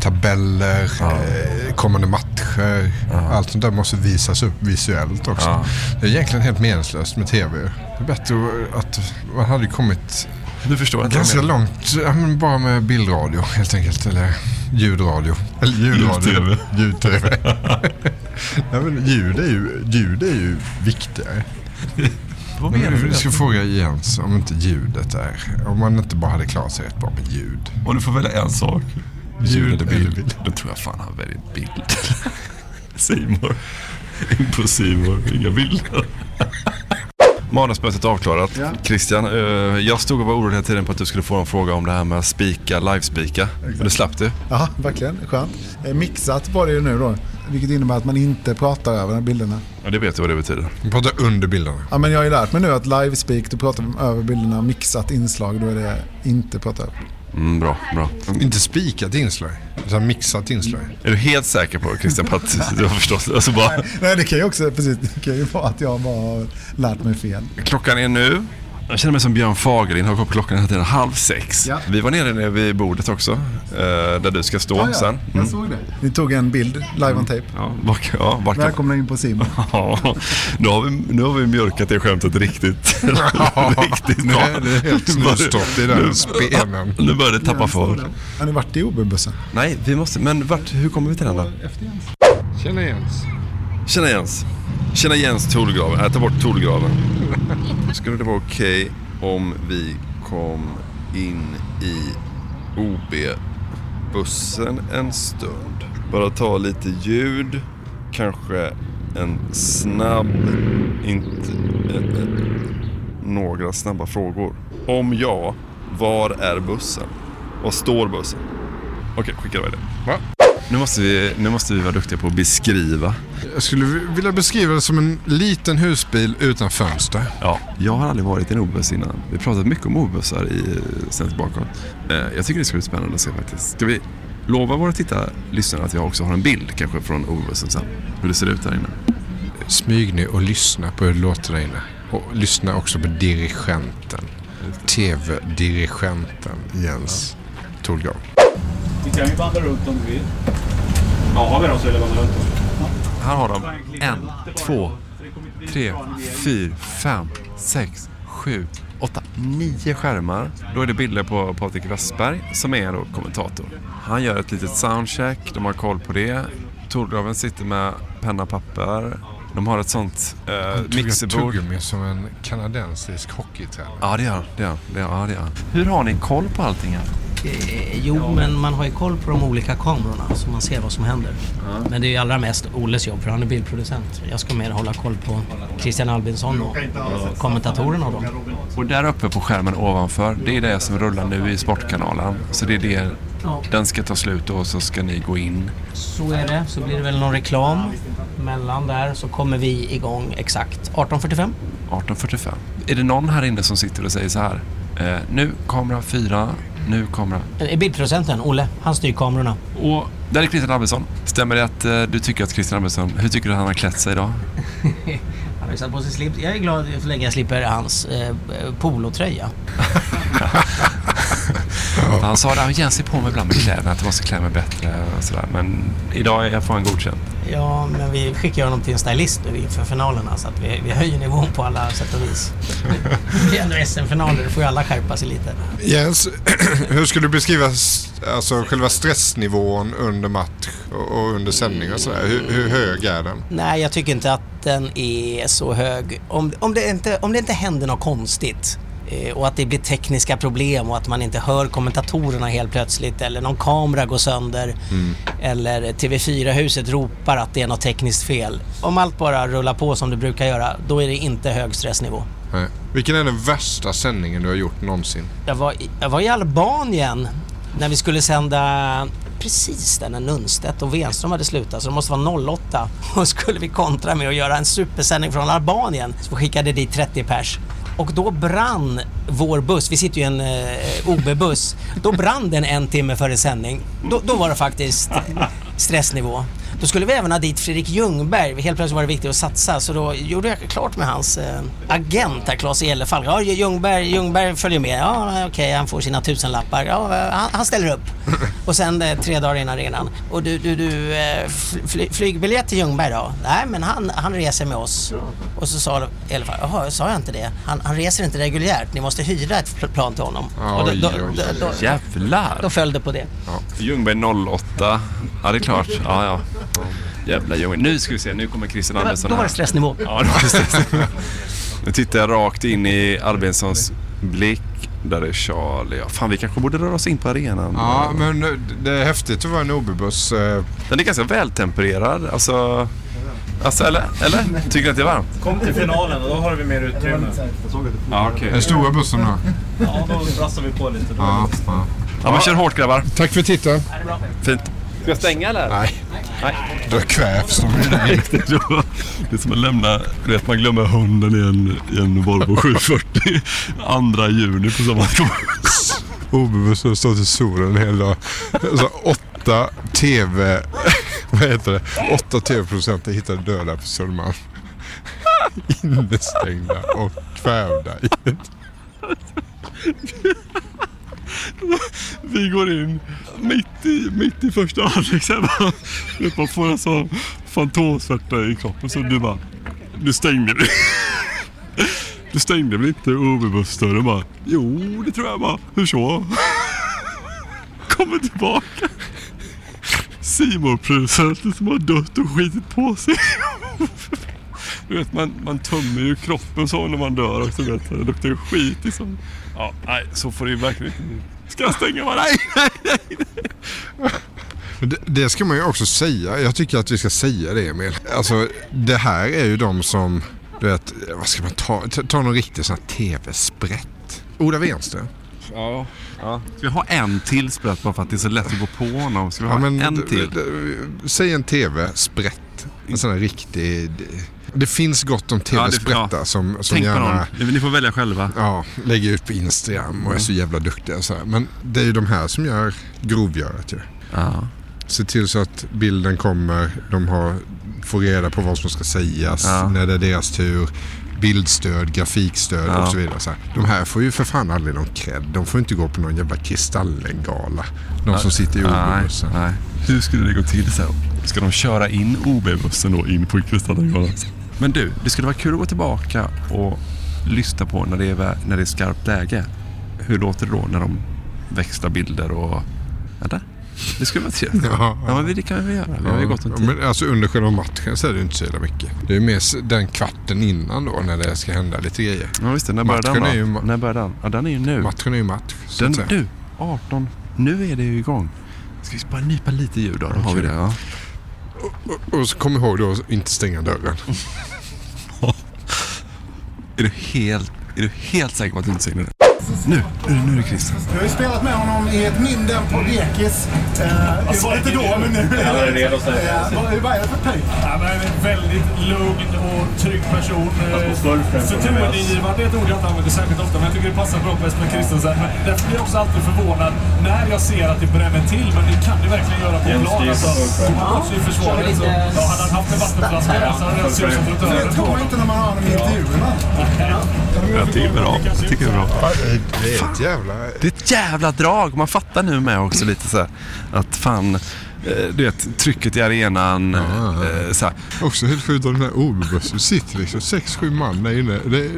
tabeller, eh, kommande matcher. Allt sånt där måste visas upp visuellt också. Ja. Det är egentligen helt meningslöst med tv. Det är bättre att man hade kommit Du förstår inte ganska jag långt, ja, men bara med bildradio helt enkelt. Eller ljudradio. Eller ljudradio. Ljud-tv. Ljud-tv. ja, men ljud, är ju, ljud är ju viktigare. Vad Men menar du? Vi ska fråga Jens om inte ljudet är... Om man inte bara hade klarat sig rätt bra med ljud. Om du får välja en sak. Ljud eller bild? Då tror jag fan han väljer bild. Simon. Impossible. Inga bilder. Månadsmötet avklarat. Ja. Christian, eh, jag stod och var orolig hela tiden på att du skulle få en fråga om det här med att spika, live-spika. Men det slapp du. Ja, verkligen. Skönt. Eh, Mixat var det ju nu då. Vilket innebär att man inte pratar över bilderna. Ja, det vet du vad det betyder. Vi pratar under bilderna. Ja, men jag har ju lärt mig nu att livespeak, då pratar över bilderna. Mixat inslag, då är det inte prata över. Mm, bra, bra. Inte spikat inslag, utan mixat inslag. Är du helt säker på Christian på att du har förstått? Alltså bara, Nej, det kan ju också, precis, det kan ju vara att jag bara har lärt mig fel. klockan är nu. Jag känner mig som Björn Fagerlind, har koll på klockan hela tiden. Halv sex. Ja. Vi var nere, vid bordet också, eh, där du ska stå Ja, ja, sen. jag såg det. Ni tog en bild, live on tape. Ja, var, ja, kan- Välkomna in på Simon. Ja, nu har, vi, nu har vi mjölkat det skämtet riktigt. riktigt Nu bra. är det helt snurrstopp i den spenen. Nu börjar det tappa fart. Har ni varit i OB-bussen? Nej, vi måste, men vart, hur kommer vi till den då? Tjena Jens. Tjena Jens. Tjena Jens Torgraven. Jag äh, tar bort Torgraven. Skulle det vara okej om vi kom in i OB-bussen en stund? Bara ta lite ljud. Kanske en snabb, inte äh, några snabba frågor. Om ja, var är bussen? Var står bussen? Okej, skicka iväg det. Va? Nu måste, vi, nu måste vi vara duktiga på att beskriva. Jag skulle vilja beskriva det som en liten husbil utan fönster. Ja, jag har aldrig varit i en OB-buss innan. Vi har pratat mycket om OB-bussar i Svensk bakåt. Eh, jag tycker det ska bli spännande att se faktiskt. Ska vi lova våra tittare, lyssnare att jag också har en bild kanske från OB-bussen sen? Hur det ser ut där inne. Smyg ner och lyssna på hur det låter där inne. Och lyssna också på dirigenten. TV-dirigenten Jens Thorgrav. Vi kan ju vandra runt om du vill. Ja, har vi dem så vill jag vandra runt. Här har de en, två, tre, fyra, fem, sex, sju, åtta, nio skärmar. Då är det bilder på Patrik Westberg som är då kommentator. Han gör ett litet soundcheck, de har koll på det. Torgraven sitter med penna och papper. De har ett sånt eh, Han mixerbord. tuggummi som en kanadensisk hockeytränare. Ja, det gör han. Det han. Det gör han. Ja, det gör han. Hur har ni koll på allting här? Eh, Jo, men man har ju koll på de olika kamerorna så man ser vad som händer. Men det är ju allra mest Olles jobb för han är bildproducent. Jag ska mer hålla koll på Christian Albinsson och kommentatorerna och dem. Och där uppe på skärmen ovanför, det är det som rullar nu i Sportkanalen. Så det är det, Ja. den ska ta slut och så ska ni gå in. Så är det. Så blir det väl någon reklam mellan där så kommer vi igång exakt 18.45. 18.45. Är det någon här inne som sitter och säger så här? Eh, nu kamera fyra, nu kamera... Eh, Bildproducenten, Olle, han styr kamerorna. Och där är Christian Albinsson. Stämmer det att eh, du tycker att Christian Albinsson, hur tycker du han har klätt sig idag? Han har ju satt på sig slips. Jag är glad så länge jag slipper hans eh, polotröja. Han sa det, Jens är på mig ibland med kläderna, att jag måste klä mig bättre och sådär. Men idag är jag får han godkänt. Ja, men vi skickar honom till en stylist nu inför finalerna så att vi, vi höjer nivån på alla sätt och vis. Det är ändå SM-finaler, då får ju alla skärpa sig lite. Jens, hur skulle du beskriva alltså, själva stressnivån under match och, under sändning och sådär? Hur, hur hög är den? Nej, jag tycker inte att den är så hög. Om, om, det, inte, om det inte händer något konstigt eh, och att det blir tekniska problem och att man inte hör kommentatorerna helt plötsligt eller någon kamera går sönder eller TV4-huset ropar att det är något tekniskt fel. Om allt bara rullar på som det brukar göra, då är det inte hög stressnivå. Nej. Vilken är den värsta sändningen du har gjort någonsin? Jag var, i- jag var i Albanien när vi skulle sända precis där när Nunstedt och Wenström hade slutat, så det måste vara 08. Och skulle vi kontra med att göra en supersändning från Albanien. Så skickade dit 30 pers. Och då brann vår buss, vi sitter ju i en eh, OB-buss, då brann den en timme före sändning. Då, då var det faktiskt stressnivå. Då skulle vi även ha dit Fredrik Ljungberg. Helt plötsligt var det viktigt att satsa så då gjorde jag klart med hans eh, agent där, Claes Elefalk. Ja, Ljungberg, Ljungberg följer med. Ja, okej, han får sina tusenlappar. Ja, eh, han, han ställer upp. Och sen eh, tre dagar innan arenan. Och du, du, du fly, flygbiljett till Ljungberg då? Nej, men han, han reser med oss. Och så sa Elefalk, jaha, sa jag inte det? Han, han reser inte reguljärt. Ni måste hyra ett pl- plan till honom. och då, då, då, då, Jävlar! då föll det på det. Ljungberg 08. Ja, det är klart. Ja, ja. Jävla Ljungberg. Nu ska vi se, nu kommer Christian Andersson då var det stressnivå. Ja, då var det stressnivå. Nu tittar jag rakt in i Albinssons blick. Där är Charlie. Ja, fan, vi kanske borde röra oss in på arenan. Ja, men det är häftigt att vara en OB-buss. eh, Den är ganska vältempererad. Alltså, alltså eller? eller? Tycker du att det är varmt? Kom till finalen och då har vi mer utrymme. Ja, okej. Den stora bussen då? Ja, då brassar vi på lite. Då. Ja, ja. Ja, men kör hårt grabbar. Tack för titeln. Fint. Ska jag stänga eller? Nej. Nej. Då kvävs de. Det är som att lämna, du vet man glömmer hunden i en, i en Volvo 740 andra juni på samma OB-bussen har stått i solen en hel dag. Alltså, åtta TV... Vad heter det? Åtta TV-producenter hittade döda på Södermalm. Innestängda och kvävda i ett... Vi går in mitt i, mitt i första halvlek. så här bara, du vet, Man får en sån fantomsvärta i kroppen. Så du bara, du stängde mig. Du stängde väl inte OB-bussdörren bara? Jo, det tror jag bara. Hur så? Kommer tillbaka. simon producenten som har dött och skitit på sig. Du vet, man, man tömmer ju kroppen så när man dör också. Vet, du. det luktar ju skit liksom. Ja, nej, så får det ju verkligen inte bli. Ska jag stänga? Bara, nej, nej, nej. Det, det ska man ju också säga. Jag tycker att vi ska säga det Emil. Alltså det här är ju de som, du vet, vad ska man ta? Ta, ta någon riktig sån här TV-sprätt. Ola Wenström. Ja. ja. Ska vi ha en till sprätt bara för att det är så lätt att gå på honom? Ska vi ha Ja, men en till? Säg en TV-sprätt. En sån här riktig... Det, finns gott om TV-sprättar ja. som, som Tänk på gärna någon. Ni får välja själva. ja, lägger ut på Instagram och är så jävla duktiga. Så här. Men det är ju de här som gör grovgörat ju. Ja. Se till så att bilden kommer, de har, får reda på vad som ska sägas Ja. när det är deras tur. Bildstöd, grafikstöd Ja. och så vidare. Så här. De här får ju för fan aldrig någon cred. De får inte gå på någon jävla Kristallen-gala. De som sitter i OB-bussen. nej. Hur skulle det gå till sen? Ska de köra in OB-bussen då in på Kristallengalan? Men du, det skulle vara kul att gå tillbaka och lyssna på när det är, när det är skarpt läge. Hur låter det då när de växlar bilder och... Vänta. Det skulle vara trevligt. Ja, ja, men det kan vi göra. Vi har ju gott om tid. Men alltså under själva matchen så är det inte så jävla mycket. Det är mer den kvarten innan då när det ska hända lite grejer. Ja, visst det. När börjar den då? ju När börjar den? Ja, den är ju nu. Matchen är ju match. Den, du, 18. Nu är det ju igång. Ska vi bara nypa lite ljud då? Då har vi det. Ja. Och, och så kom ihåg då att inte stänga dörren. Är du helt, är du helt säker på att du inte säger det? Nu, nu, nu är det Christian. Jag har ju spelat med honom i ett mindre än på Dekis. Eh, det var inte då, men nu. Det är. Eh, är det för typ? Ja, men en väldigt lugn och trygg person. Eh, Förtroendeingivande är ett ord jag inte använder särskilt ofta, men jag tycker det passar bra på Espen Christensen. Men därför blir jag också alltid förvånad när jag ser att det bränner till, men det kan det verkligen göra på plan. Alltså, man bort sig i försvaret så... Ja, hade han haft en vattenflaska där så hade det sett ut som Det trottören tror man inte när man hör honom i intervjuerna. Jag tycker det är bra. Det är är ett jävla... Det är ett jävla drag. Man fattar nu med också lite så här, att fan, eh, du vet, trycket i arenan. eh, Så här. Också helt sjukt om den här OB-bussen. Det sitter liksom sex, sju man där inne. Det,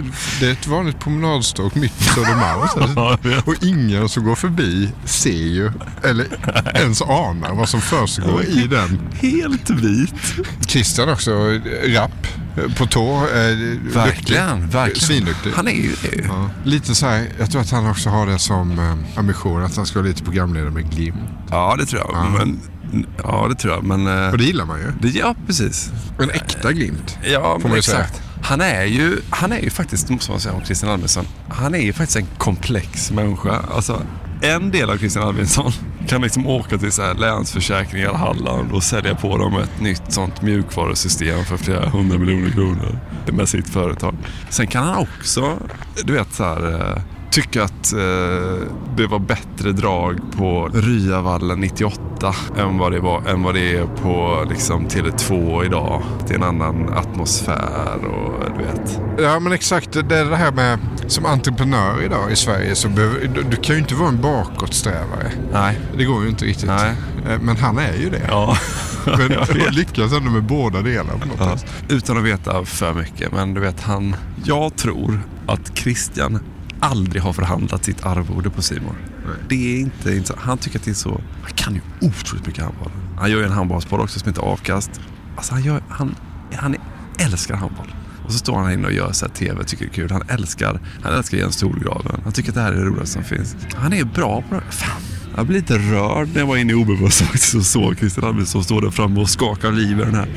det är ett vanligt promenadstråk mitt på Södermalm. Och ingen som går förbi ser ju, eller ens anar vad som försiggår i den. Helt vit. Christian också, rapp. På tå. Eh, Verkligen, duktig. verkligen. Svinduktig. Han är ju det. Ja. Lite så här, jag tror att han också har det som eh, ambition att han ska vara lite programledare med glimt. Ja, det tror jag. Men, ja, det tror jag. Men, eh, Och det gillar man ju. det, ja, precis. En äkta glimt. Ja, Får man ju säga. exakt. Han är, ju, han är ju faktiskt, måste man säga om Christian Albinsson, han är ju faktiskt en komplex människa. Alltså, en del av Christian Albinsson kan liksom åka till så här Länsförsäkringar Halland och sälja på dem ett nytt sånt mjukvarusystem för flera hundra miljoner kronor med sitt företag. Sen kan han också, du vet så här, eh, tycka att eh, det var bättre drag på Ryavallen 98 än vad det, var, än vad det är på liksom, Tele2 idag. Det är en annan atmosfär och du vet. Ja men exakt, det är det här med som entreprenör idag i Sverige så behöver, du, du kan ju inte vara en bakåtsträvare. Nej. Det går ju inte riktigt. Nej. Eh, Men han är ju det. Ja. Men han lyckas ändå med båda delarna på något Ja, utan att veta för mycket. Men du vet, han... Jag tror att Christian aldrig har förhandlat sitt arvode på Simon. Det är inte, så. Han tycker att det är så... Han kan ju otroligt mycket handboll. Han gör ju en handbollspodd också som heter Avkast. Alltså han, gör, han, han älskar handboll. Och så står han här inne och gör så här TV, tycker det är kul. Han älskar, han älskar Jens Solgraven. Han tycker att det här är det roligaste som finns. Han är bra på det. Fan. Jag blev lite rörd när jag var inne i faktiskt och såg Christian Albinsson stå där framme och skaka liv i den här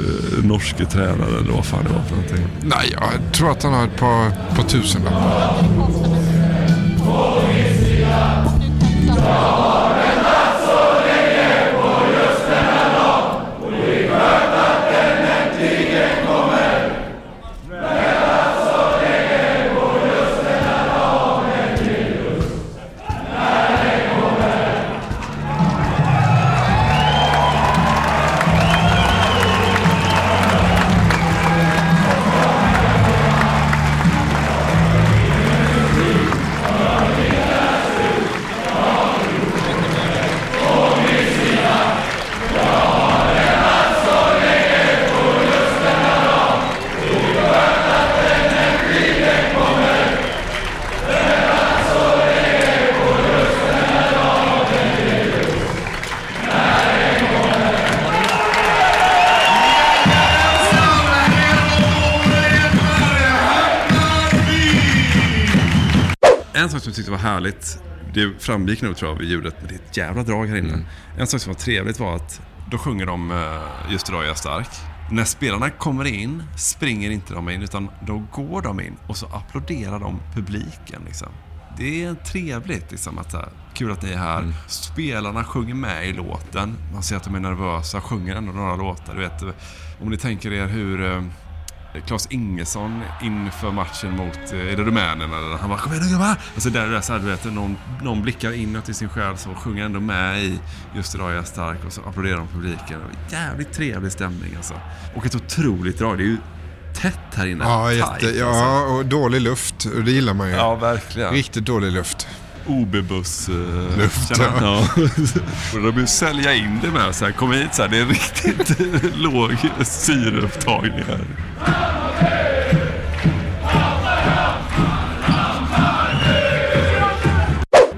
uh, norske tränaren eller vad fan det var för någonting. Nej, jag tror att han har ett par, par tusenlappar. En sak som jag tyckte var härligt, det framgick nog tror jag vid ljudet, men det är ett jävla drag här inne. Mm. En sak som var trevligt var att då sjunger de uh, Just idag är jag stark. När spelarna kommer in springer inte de in utan då går de in och så applåderar de publiken. Liksom. Det är trevligt liksom att här, kul att ni är här. Mm. Spelarna sjunger med i låten. Man ser att de är nervösa, sjunger ändå några låtar. Du vet, om ni tänker er hur Klas Ingesson inför matchen mot, eh, är det eller? Han bara Kom igen nu grabbar! Alltså där, där så här, du vet, någon, någon blickar inåt i sin själ så sjunger ändå med i Just idag är jag stark och så applåderar de publiken. Jävligt trevlig stämning alltså. Och ett otroligt drag. Det är ju tätt här inne. Ja, jätte, alltså. ja, och dålig luft. Och Det gillar man ju. Ja, verkligen. Riktigt dålig luft. OB-buss. Uh, Luft, ja. och de vill sälja in det med så här, kom hit så här, det är riktigt låg syreupptagning här.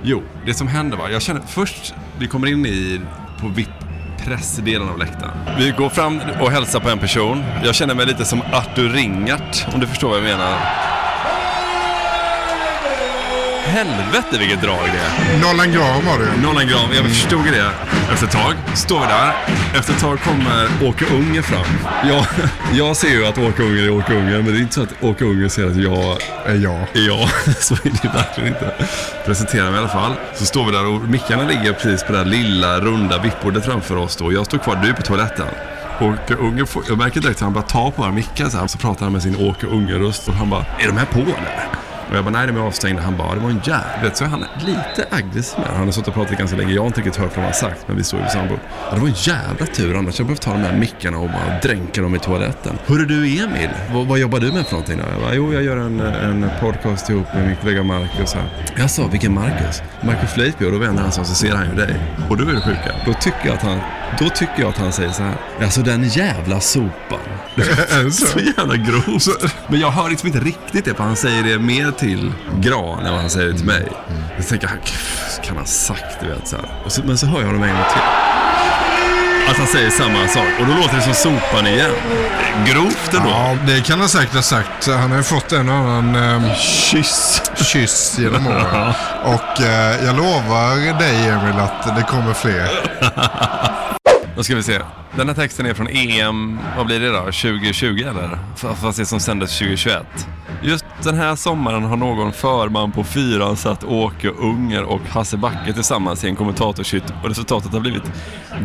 Jo, det som händer var, jag känner först, vi kommer in i, på VIP-pressdelen av läktaren. Vi går fram och hälsar på en person. Jag känner mig lite som Artur Ringart, om du förstår vad jag menar. Helvete vilket drag det är. Nollan Grahn var det Nollan Grahn, jag förstod det. Efter ett tag står vi där. Efter ett tag kommer Åke Unger fram. Jag, jag ser ju att Åke Unger är Åke Unger, men det är inte så att Åke Unger ser att jag är jag. Är jag. Så är det verkligen inte. Presenterar mig i alla fall. Så står vi där och mickarna ligger precis på det där lilla runda vippbordet framför oss då. Jag står kvar, du är på toaletten. Åke Unger, jag märker direkt att han bara tar på våra mickar så här. Så pratar han med sin Åke Unger-röst och han bara, är de här på eller? Och jag bara, nej de är avstängda. Han bara, det var en jävligt. Så är han lite aggressiv med Han har suttit och pratat ganska länge. Jag har inte riktigt hört vad han har sagt, men vi står ju vid samma bord. Ja, det var en jävla tur. Annars jag behövt ta de här mickarna och bara dränka dem i toaletten. Hörru du Emil, vad, vad jobbar du med för någonting då? Jag bara, jo jag gör en, en podcast ihop med min kollega Marcus här. Jag sa, vilken Marcus? Marcus och då vänder han sig och så ser han ju dig. Och då är det sjuka. Då tycker jag att han, då tycker jag att han säger så här. Alltså den jävla sopan. så jävla grovt. Men jag hör liksom inte riktigt det, för han säger det mer till Gran vad han säger det till mig. Jag tänker, han kan ha sagt du vet så så, Men så hör jag honom en gång till. Att han säger samma sak. Och då låter det som sopan igen. Grovt ändå. Ja, det kan han säkert ha sagt. Han har ju fått en och annan eh, kyss. kyss genom åren. Och eh, jag lovar dig Emil att det kommer fler. Då ska vi se. Den här texten är från EM, vad blir det då? 2020 eller? Fast det som sändes 2021. Just den här sommaren har någon förman på fyran satt Åke Unger och Hasse Backe tillsammans i en kommentatorshytt och resultatet har blivit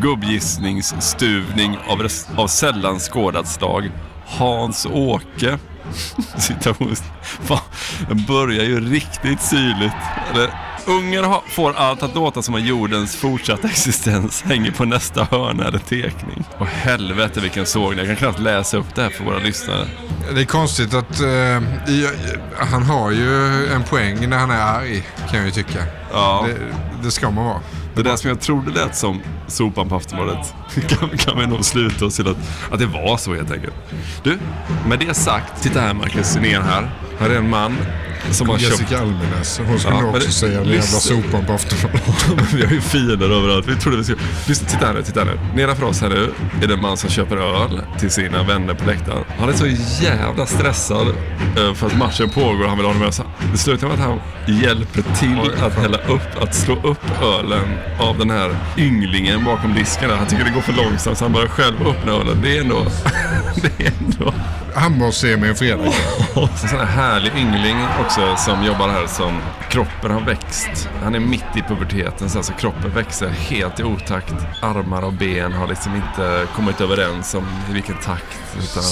gubbgissningsstuvning av, res- av sällan skådat slag. Hans-Åke Situations... Fan, den börjar ju riktigt syrligt. Eller, Unger har, får allt att låta som att jordens fortsatta existens hänger på nästa hörna eller tekning. Och helvete vilken sågning. Jag kan knappt läsa upp det här för våra lyssnare. Det är konstigt att i- han har ju en poäng när han är arg, kan jag ju tycka. Ja. Det, det ska man vara. Det där som jag trodde lät som sopan på Aftonbladet kan, kan vi nog sluta oss till att, att det var så helt enkelt. Du, med det sagt, titta här Marcus ner här. Här är en man som har köpt... Jessica Almenäs. Hon skulle Ja, också säga den jävla sopan på Aftonbladet. vi har ju fiender överallt. Vi trodde vi skulle... Lyssna, titta här nu, titta här nu. Nedanför oss här nu är det en man som köper öl till sina vänner på läktaren. Han är så jävla stressad eh, för att matchen pågår och han vill ha dem med sig. Det slutar med att han hjälper till att hälla upp, att slå upp ölen av den här ynglingen bakom disken. där. Han tycker det går för långsamt så han börjar själv öppna ölen. Det är ändå... det är ändå... Handbolls-EM en fredag. Sån här härlig yngling också som jobbar här som kroppen har växt. Han är mitt i puberteten så alltså kroppen växer helt i otakt. Armar och ben har liksom inte kommit överens om i vilken takt. Utan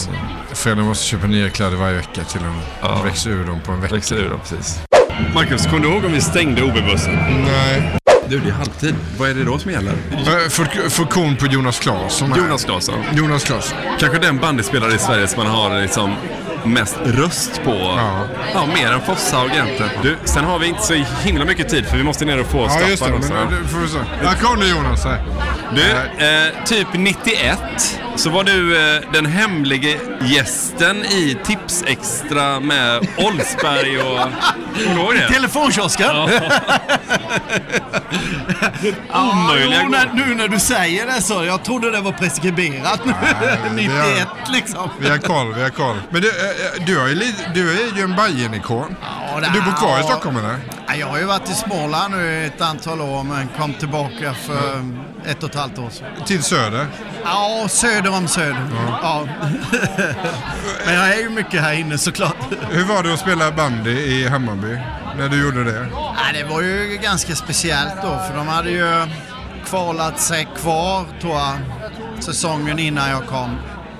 Föräldrar måste köpa nya kläder varje vecka till dem. Ja. Växer ur dem på en vecka. växer ur dem precis. Marcus, kommer du ihåg om vi stängde OB-bussen? Nej. Du, det är halvtid. Vad är det då som gäller? Äh, fuk- Funktion på Jonas Claesson. Jonas Claesson. Jonas Claesson. Kanske den bandyspelare i Sverige som man har liksom mest röst på. Ja. mer än Fosshaug egentligen. Du, sen har vi inte så himla mycket tid för vi måste ner och få Ja, just det. Staffan Men, också. det får vi se. Här kom du Jonas. Här. Du, eh, typ 91 så var du eh, den hemlige gästen i Tipsextra med Olsberg och... Kommer du det? Telefonkiosken? Ja. Ja, Omöjliga jo, när, nu när du säger det så. Jag trodde det var preskriberat nu. 91 liksom. Vi har koll, vi har koll. Men du, eh, du, har ju, du är ju en Bajen-ikon. det- du bor kvar i ja. Stockholm eller? Ja, Jag har ju varit i Småland nu ett antal år men kom tillbaka för ett och ett halvt år sedan. Till Söder? Ja, söder om söder. Ja. men jag är ju mycket här inne såklart. Hur var det att spela bandy i Hammarby? När du gjorde det? Ja, det var ju ganska speciellt då för de hade ju kvalat sig kvar tror jag säsongen innan jag kom.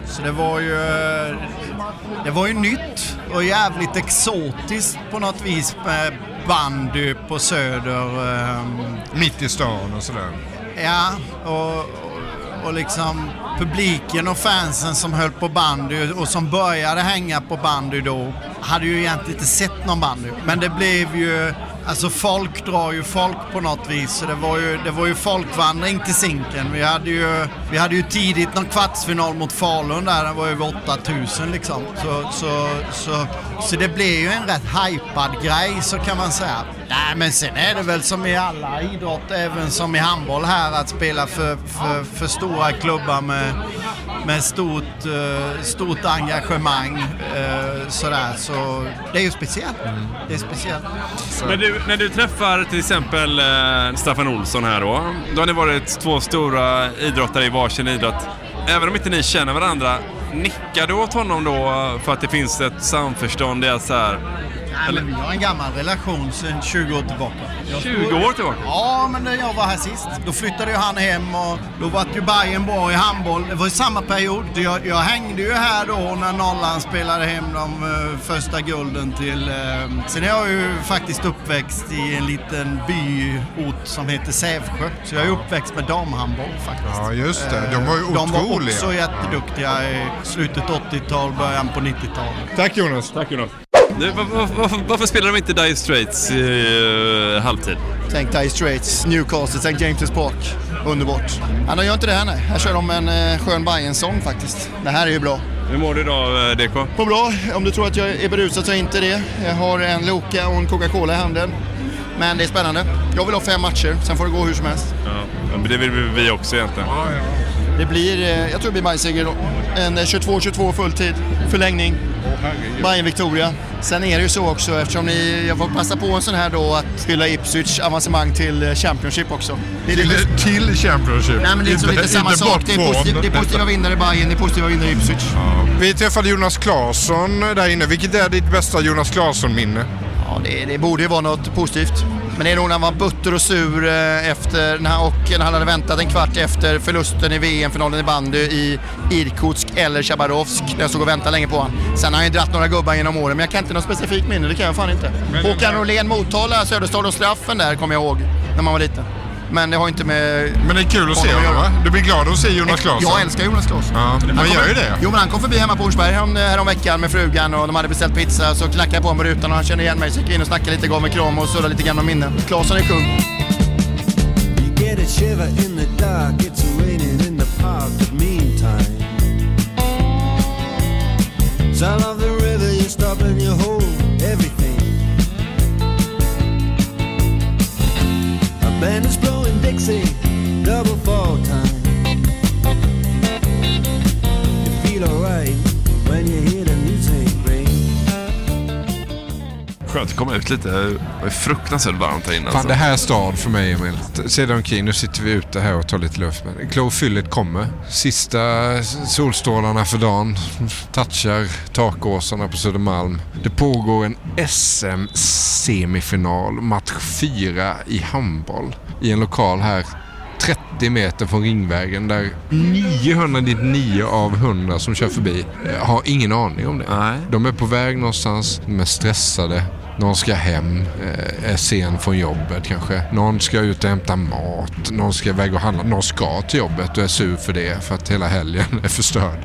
Så det var ju, det var ju nytt och jävligt exotiskt på något vis med bandy på Söder. ehm, Mitt i stan och sådär. Ja, och, och, och liksom publiken och fansen som höll på bandy och som började hänga på bandy då hade ju egentligen inte sett någon bandy. Men det blev ju, alltså folk drar ju folk på något vis. Så det var ju, det var ju folkvandring till Zinken. Vi hade ju, vi hade ju tidigt någon kvartsfinal mot Falun där, det var över 8000 liksom. Så, så, så, så det blev ju en rätt hypad grej så kan man säga. Nej men sen är det väl som i alla idrott, även som i handboll här, att spela för, för, för stora klubbar med, med stort, eh, stort engagemang. Eh, sådär. Så det är ju speciellt. Det är speciellt. Men du, när du träffar till exempel eh, Staffan Olsson här då. Då har ni varit två stora idrottare i varsin idrott. Även om inte ni känner varandra, nickar du åt honom då för att det finns ett samförstånd i att så här... Nej, men vi har en gammal relation sedan 20 år tillbaka. Jag 20 år tillbaka? Ja, men när jag var här sist, då flyttade ju han hem och då var ju Bayern bra i handboll. Det var i samma period. Jag, jag hängde ju här då när Nollan spelade hem de eh, första gulden till... Uh, sen är jag ju faktiskt uppväxt i en liten byort som heter Sävsjö. Så jag är uppväxt med damhandboll faktiskt. Ja, just det. Eh, De var ju De var otroliga. också jätteduktiga i slutet 80-tal, början på 90-talet. Tack Jonas. Tack Jonas. Du, var, var, varför, varför spelar de inte Dire Straits i eh, halvtid? Tänk Dire Straits, Newcastle, St. James' Park. Underbart. Ja, de gör inte det här nej. Här kör de en eh, skön Bajen-sång faktiskt. Det här är ju bra. Hur mår du idag eh, DK? Mår bra. Om du tror att jag är berusad så är jag inte det. Jag har en Loka och en Coca-Cola i handen. Men det är spännande. Jag vill ha fem matcher, sen får det gå hur som helst. Ja, men det vill vi också egentligen. Det blir, eh, jag tror det blir Bajen-seger då. En eh, 22-22 fulltid, förlängning. Bayern Victoria. Sen är det ju så också eftersom ni, jag får passa på en sån här då att hylla Ipswich avancemang till eh, Championship också. Det är Till, lite- till Championship. Nej men det är liksom Inte- lite samma inte sak. Det är, positiv, det är positiva vinnare i Bayern, det är positiva vinnare i Ipswich. Vi träffade Jonas Claesson där inne. Vilket är ditt bästa Jonas Claesson-minne? Ja, det, det borde ju vara något positivt. Men det är nog när han var butter och sur eh, efter, när han, och när han hade väntat en kvart efter förlusten i VM-finalen i bandy i Irkutsk eller Chabarovsk. Jag stod och väntade länge på honom. Sen har han ju dratt några gubbar genom åren, men jag kan inte något specifikt minne, det kan jag fan inte. Håkan Rolén Motala, Söderstad och straffen där kommer jag ihåg när man var liten. Men det har inte med... Men det är kul att se honom, va? Du blir glad att se Jonas Claesson? Jag älskar Jonas Claesson. Ja, han, han gör ju det. Jo, men han kom förbi hemma på Ortsberg härom, eh, veckan med frugan och de hade beställt pizza. Så knackade jag på mig rutan och han kände igen mig. Så gick in och snackade lite, gav mig kram och surrade lite gamla minnen. Claesson är kung. get a shiver in the dark. It's raining in the park, but meantime, sound of the river, you stop and you hold everything. A band is blowing. Dixie, double fall time. Skönt att komma ut lite. Det var fruktansvärt varmt här inne. Fan, Alltså. det här är stad för mig Emil. Se dig omkring. Nu sitter vi ute här och tar lite luft. Men klorofyllet kommer. Sista solstrålarna för dagen touchar takåsarna på Södermalm. Det pågår en SM-semifinal, match 4 i handboll. I en lokal här 30 meter från Ringvägen där 999 av 100 som kör förbi eh, har ingen aning om det. De är på väg någonstans, de är stressade. Någon ska hem, eh, är sen från jobbet kanske. Någon ska ut och hämta mat. Någon ska iväg och handla. Någon ska till jobbet och är sur för det för att hela helgen är förstörd.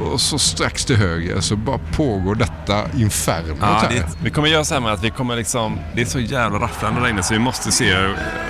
Och så strax till höger så bara pågår detta infernot Ja, det, vi kommer göra så här med att vi kommer liksom... Det är så jävla rafflande där inne så vi måste se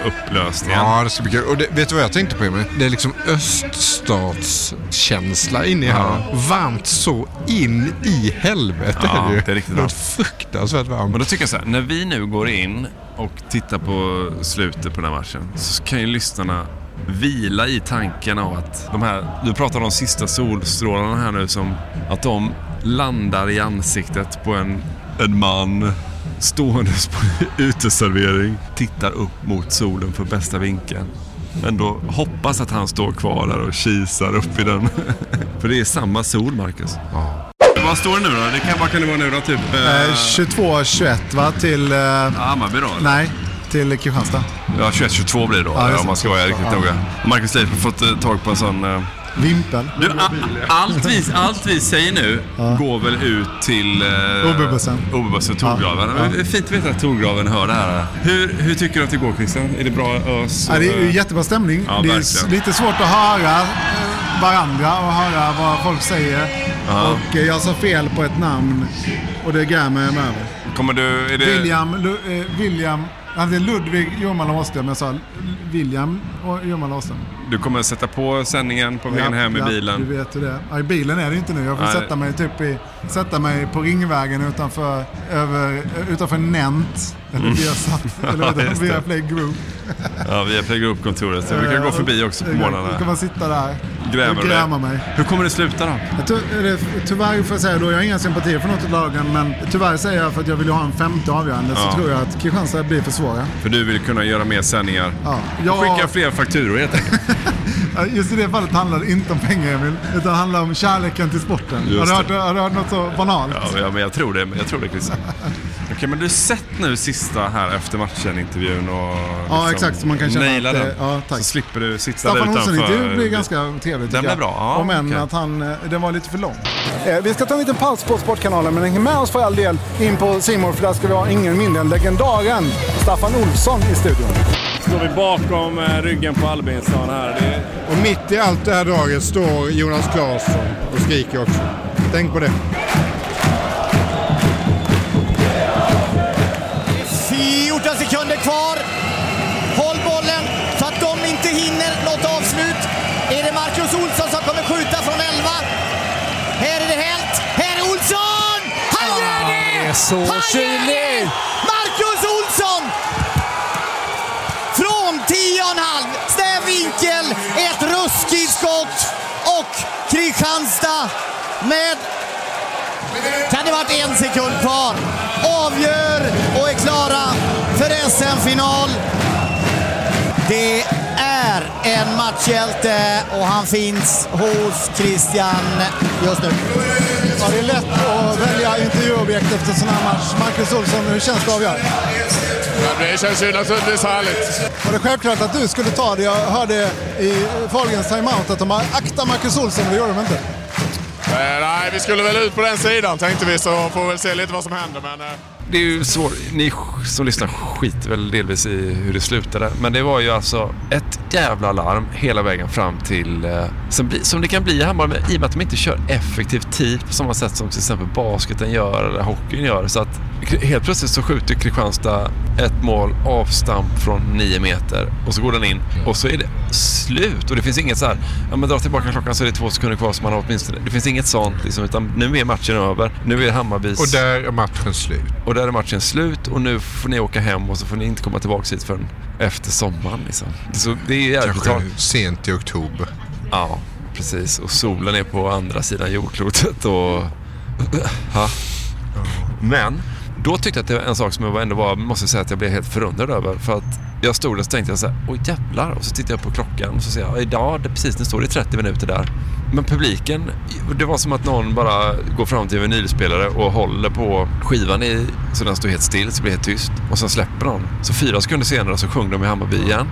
upplösningen. Ja, det ska bli kul. Och det, vet du vad jag tänkte på Emil? Det är liksom öststatskänsla inne i här. Varmt så in i helvete Ja, är det ju. det är riktigt varmt. fruktansvärt varmt. Men då tycker jag så här, när vi nu går in och tittar på slutet på den här matchen så kan ju lyssnarna vila i tanken av att de här, du pratar om de sista solstrålarna här nu som att de landar i ansiktet på en, en man ståendes på uteservering, tittar upp mot solen för bästa vinkeln. Men då hoppas att han står kvar där och kisar upp i den. för det är samma sol, Marcus. Vad står det nu då? Det kan, vad kan det vara nu då? Typ... Eh, 22-21 va? Till... Eh, Hammarby då? eller? nej, till Kristianstad. Ja, 21-22 blir det då, Ja, just om man ska vara riktigt Ja. noga. Marcus Leif har fått eh, tag på en sån... eh, Vimpel. Du, a, allt, vi, allt vi säger nu Ja. går väl ut till... Uh, OB-bussen. OB-bussen, Torgraven. Ja. Det är fint att veta att Torgraven hör det här. Hur, hur tycker du att det går Christian? Är det bra ös? Ja, det är jättebra stämning. Ja, det är verkligen. lite svårt att höra eh, varandra och höra vad folk säger. Ja. Och eh, jag sa fel på ett namn och det grämer jag mig över. Kommer du... Är det... William, Lu, eh, William, heter Ludvig Jorman Åström, men jag sa William Jorman Åström. Du kommer sätta på sändningen på vägen Ja, hem i ja, bilen? Du vet hur det är. I bilen är det inte nu. Jag får Nej. sätta mig typ i, sätta mig på Ringvägen utanför, över, utanför Nent. Eller Mm. Viasat. Eller Ja, vad heter det? det. Via Play Group. Ja, vi är på gruppkontoret. Vi kan gå förbi också på Då morgnarna. kan man sitta där Grämer och gräma mig. Hur kommer det sluta då? Jag ty- eller, tyvärr får jag säga då, jag har inga sympatier för något av lagen, men tyvärr säger jag för att jag vill ha en femte avgörande Ja. så tror jag att Kristianstad blir för svåra. För du vill kunna göra mer sändningar? Ja. Och skicka fler fakturor helt enkelt. Just i det fallet handlar det inte om pengar Emil, utan det handlar om kärleken till sporten. Har du, hört, har du hört något så banalt? Ja, men jag tror det. Jag tror det Christian. Okej, men du har sett nu sista här efter matchen-intervjun och Ja, exakt, så man kan känna naila att den. ja, tack. Så slipper du sitta Staffan där utanför. Olsson-intervjun blir ganska trevligt. Den tycker blev jag. bra. Ja, Om än okej. att han, eh, den var lite för lång. Eh, vi ska ta en liten paus på Sportkanalen, men häng med oss för all del in på Simor för där ska vi ha ingen mindre än legendaren Staffan Olsson i studion. Står vi bakom eh, ryggen på Albinsson här. Det Och mitt i allt det här draget står Jonas Claesson och skriker också. Tänk på det. Så kylig! Marcus Olsson! Från 10,5. Snäv vinkel. Ett ruskigt skott. Och Kristianstad med kan det varit en sekund kvar. Avgör och är klara för SM-final. Det är en matchhjälte och han finns hos Christian just nu. Ja, det är lätt att välja intervjuobjekt efter en sån här match. Marcus Olsson, hur känns det att avgöra? det känns ju naturligtvis härligt. Var det självklart att du skulle ta det? Jag hörde i Fahlgrens timeout att de har akta Marcus Olsson, det gjorde de inte. Eh, nej, vi skulle väl ut på den sidan tänkte vi, så får vi väl se lite vad som händer. Men, eh, det är ju svårt. Ni som lyssnar skiter väl delvis i hur det slutade. Men det var ju alltså ett jävla larm hela vägen fram till... Eh, som, som det kan bli i Hammarby i och med att de inte kör effektiv tid på samma sätt som till exempel basketen gör eller hockeyn gör. Så att helt plötsligt så skjuter Kristianstad ett mål avstamp från nio meter och så går den in och så är det slut. Och det finns inget så här, ja men dra tillbaka klockan så är det två sekunder kvar så man har åtminstone... Det finns inget sånt liksom, utan nu är matchen över. Nu är Hammarbys... Och där är matchen slut. Och där är matchen slut och nu får ni åka hem och så får ni inte komma tillbaka hit förrän efter sommaren. Liksom. Så det är jävligt Kanske sent i oktober. Ja, precis. Och solen är på andra sidan jordklotet och... Ha. Men då tyckte jag att det var en sak som jag ändå var, måste säga att jag blev helt förundrad över. För att jag stod där och så tänkte jag så här, oj jävlar. Och så tittade jag på klockan och så ser jag, idag, det, precis, nu står det 30 minuter där. Men publiken, det var som att någon bara går fram till en vinylspelare och håller på skivan i, så den står helt still, så blir det helt tyst. Och sen släpper de. Så fyra sekunder senare så sjunger de i Hammarby igen.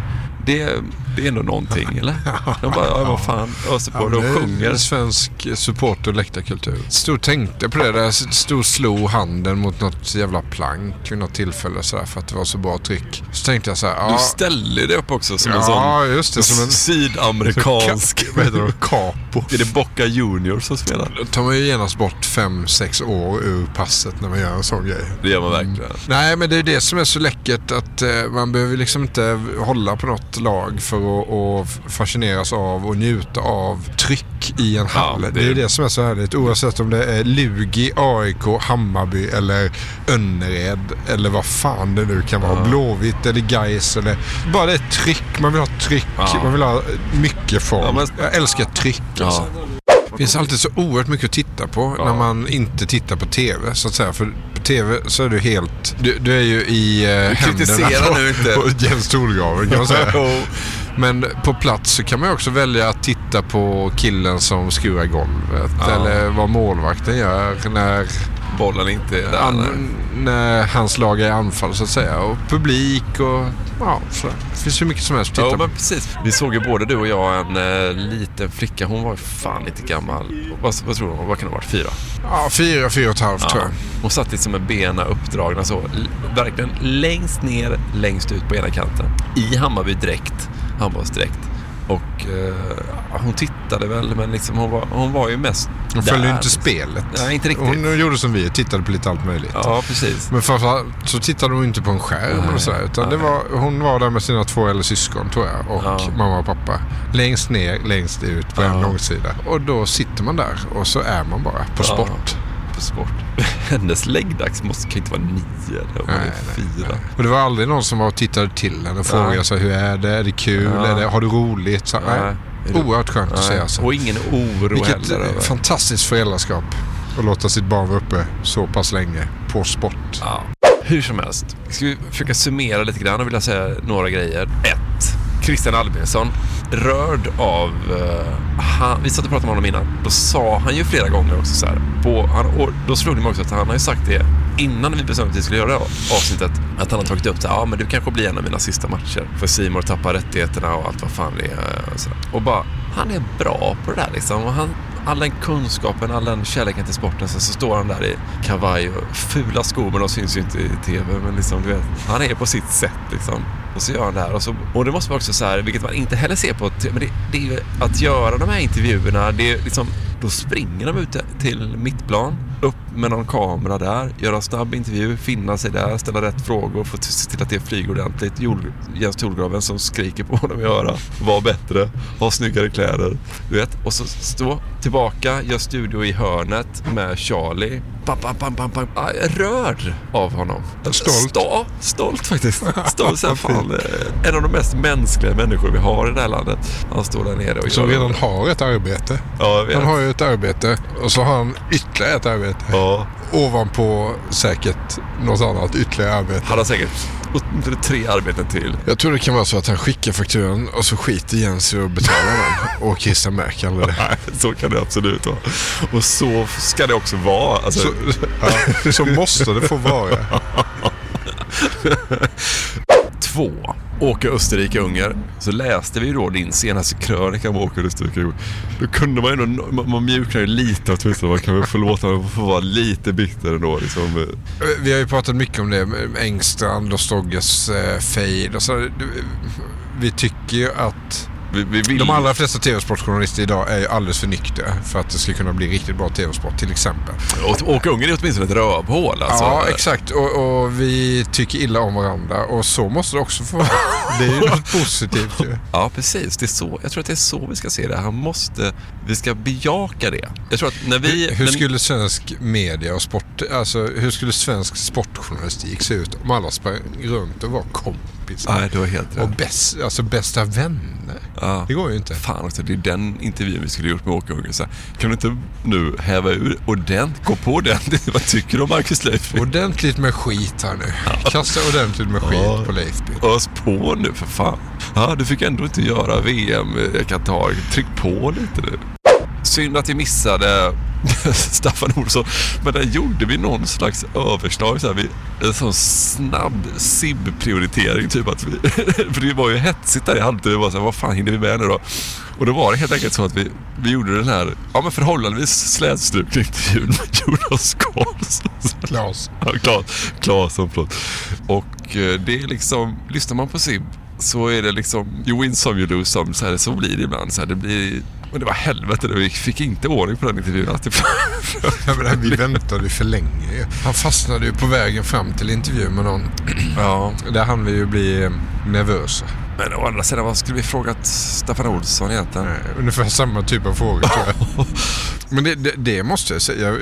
Det, det är ändå någonting, eller? De bara, ja, vad fan, öser på. De det är sjunger. Svensk support och läktarkultur. Stod tänkte på det där. Stod och slog handen mot något jävla plank vid något tillfälle så för att det var så bra tryck. Så tänkte jag så här, ja. Du ställde dig upp också som en Ja, sån just det, som en- sydamerikansk... Vad heter det? Capo. Är det Boca Juniors som spelar? Då tar man ju genast bort fem sex år ur passet när man gör en sån grej. Det gör man verkligen. Nej, men det är det som är så läckert att eh, man behöver liksom inte hålla på något lag för att, att fascineras av och njuta av tryck i en hall. det- det... är det som är så härligt. Oavsett om det är Lugi, AIK, Hammarby eller Önnered eller vad fan det nu kan vara. Blåvitt eller Gais eller... Bara det är tryck. Man vill ha tryck. Ja. Man vill ha mycket. Ja, men- Jag älskar tryck alltså. Det finns alltid så oerhört mycket att titta på när man inte tittar på TV. Så att säga. För på TV så är du helt... Du, du är ju i eh, Du händerna på, nu inte. på Jens Stolgraven kan man säga. Men på plats så kan man också välja att titta på killen som skurar golvet. Ja. Eller vad målvakten gör när Bollen inte är där. an, när hans lag är i anfall så att säga. Och publik och ja, så. Det finns hur mycket som helst att titta Ja, men precis. Vi såg ju både du och jag en eh, liten flicka. Hon var ju fan lite gammal. Vad, vad tror du? Vad kan hon ha varit? Fyra? Ja, fyra, fyra och ett halvt tror jag. Hon satt liksom med benen uppdragna så. Verkligen längst ner, längst ut på ena kanten. I Hammarby dräkt. Handbollsdräkt. Och eh, hon tittade väl, men liksom hon, var, hon var ju mest Hon där, följde ju inte liksom. spelet. Nej, inte riktigt. Hon gjorde som vi, tittade på lite allt möjligt. Ja, precis. Men framförallt så tittade hon inte på en skärm Nej, och sådär. Utan det var, hon var där med sina två äldre syskon tror jag. Och Ja. mamma och pappa. Längst ner, längst ut på en långsida. Och då sitter man där och så är man bara på Ja, sport. På sport. Hennes läggdags måste kan inte vara nio eller hon Nej, fyra. Och det var aldrig någon som var och tittade till henne och frågade Nej. sig hur är det? Är det kul? Ja. Är det, har du roligt? Så, nej. Nej. Det- Oerhört skönt att Nej. se alltså. Och ingen oro Vilket heller över- fantastiskt föräldraskap. Att låta sitt barn vara uppe så pass länge på sport. Ja. Hur som helst. Ska vi försöka summera lite grann och vilja säga några grejer. Ett. Christian Albinsson. Rörd av... Uh, han, vi satt och pratade med honom innan. Då sa han ju flera gånger också så här. På, han, och då slog det mig också att han har ju sagt det innan vi bestämde att vi skulle göra det här avsnittet. Att han har tagit upp det. ja men du kanske blir en av mina sista matcher. För Simon tappar rättigheterna och allt vad fan det är. Eh, och, och bara, han är bra på det där liksom. Och han, all den kunskapen, all den kärleken till sporten. Sen så står han där i kavaj och fula skor, men de syns ju inte i TV. Men liksom, du vet, han är på sitt sätt liksom. Och så gör han det här. Och, så, och det måste vara också så här, vilket man inte heller ser på TV, men det, det är ju att göra de här intervjuerna, det är liksom, då springer de ut till mittplan, upp med någon kamera där, göra en snabb intervju, finna sig där, ställa rätt frågor, få se till att det flyger ordentligt. Jol, Jens Tolgraven som skriker på honom i örat, var bättre, ha snyggare kläder. Du vet, och så stå tillbaka, gör studio i hörnet med Charlie. Bam, bam. Ah, jag är rörd av honom. Stolt? Ja, stolt faktiskt. Stolt. Så här, fan, eh, en av de mest mänskliga människor vi har i det här landet. Han står där nere och Som redan har ett arbete. Ja. Han har ju ett arbete och så har han ytterligare ett arbete. Ja. Ovanpå säkert något annat ytterligare arbete. Han har säkert åtminstone tre arbeten till. Jag tror det kan vara så att han skickar fakturan och så skiter Jens i att betala den. Och Christian märker aldrig det. Nej, så kan det absolut vara. Och så ska det också vara. Alltså, Så, ja, så måste det få vara. Två. Åka Österrike-Ungern. Så läste vi ju då din senaste krönika om Åka Österrike-Ungern. Då kunde man ju ändå, man, man mjuknar ju lite åtminstone. Man kan väl förlåta honom för att vara lite bitter ändå. Liksom. Eh, vi har ju pratat mycket om det. Engstrand och Stogges eh, fade och så. Vi tycker ju att vi, vi vill... de allra flesta tv-sportjournalister idag är ju alldeles för nyktra för att det ska kunna bli riktigt bra tv-sport till exempel. Och Åka Ungern är åtminstone ett rövhål. Alltså. Ja, exakt. Och, och vi tycker illa om varandra och så måste det också få vara. Det är ju något positivt ju. Ja, precis. Det är så. Jag tror att det är så vi ska se det. Han måste... Vi ska bejaka det. Jag tror att när vi... Hur, hur skulle svensk media och sport, alltså hur skulle svensk sportjournalistik se ut om alla sprang runt och var kompis? Kompis. Nej, du har helt rätt. Och bäst, alltså bästa vänner. Ja. Det går ju inte. Fan också, det är den intervjun vi skulle gjort med Åke Unge. Kan du inte nu häva ur ordentligt, gå på ordentligt. Vad tycker du om Marcus Leifby? Ordentligt med skit här nu. Kasta ordentligt med skit Ja. på Leifby. Ös på nu för fan. Ja, du fick ändå inte göra VM i Qatar. Tryck på lite nu. Synd att vi missade Staffan Olsson. Men där gjorde vi någon slags överslag. Så här, vi, en sån snabb SIB-prioritering. Typ att vi, för det var ju hetsigt där i halvtid. Det var så här, vad fan hinner vi med nu då? Och då var det helt enkelt så att vi, vi gjorde den här ja, men förhållandevis slätstrukna intervjun med Jonas Karlsson. Klas. Ja, Klas. Klasson, förlåt. Och eh, det är liksom, lyssnar man på SIB så är det liksom, you win some, you lose some. Så, här, så blir det ibland. Så här, det blir, och det var helvete, vi fick inte ordning på den intervjun. Det, Ja, men vi väntade för länge. Han fastnade ju på vägen fram till intervjun med någon. Ja. Där hann vi ju bli nervösa. Men å andra sidan, vad skulle vi frågat Staffan Olsson egentligen? Ungefär samma typ av frågor tror jag. Men det, det, det måste jag säga. Jag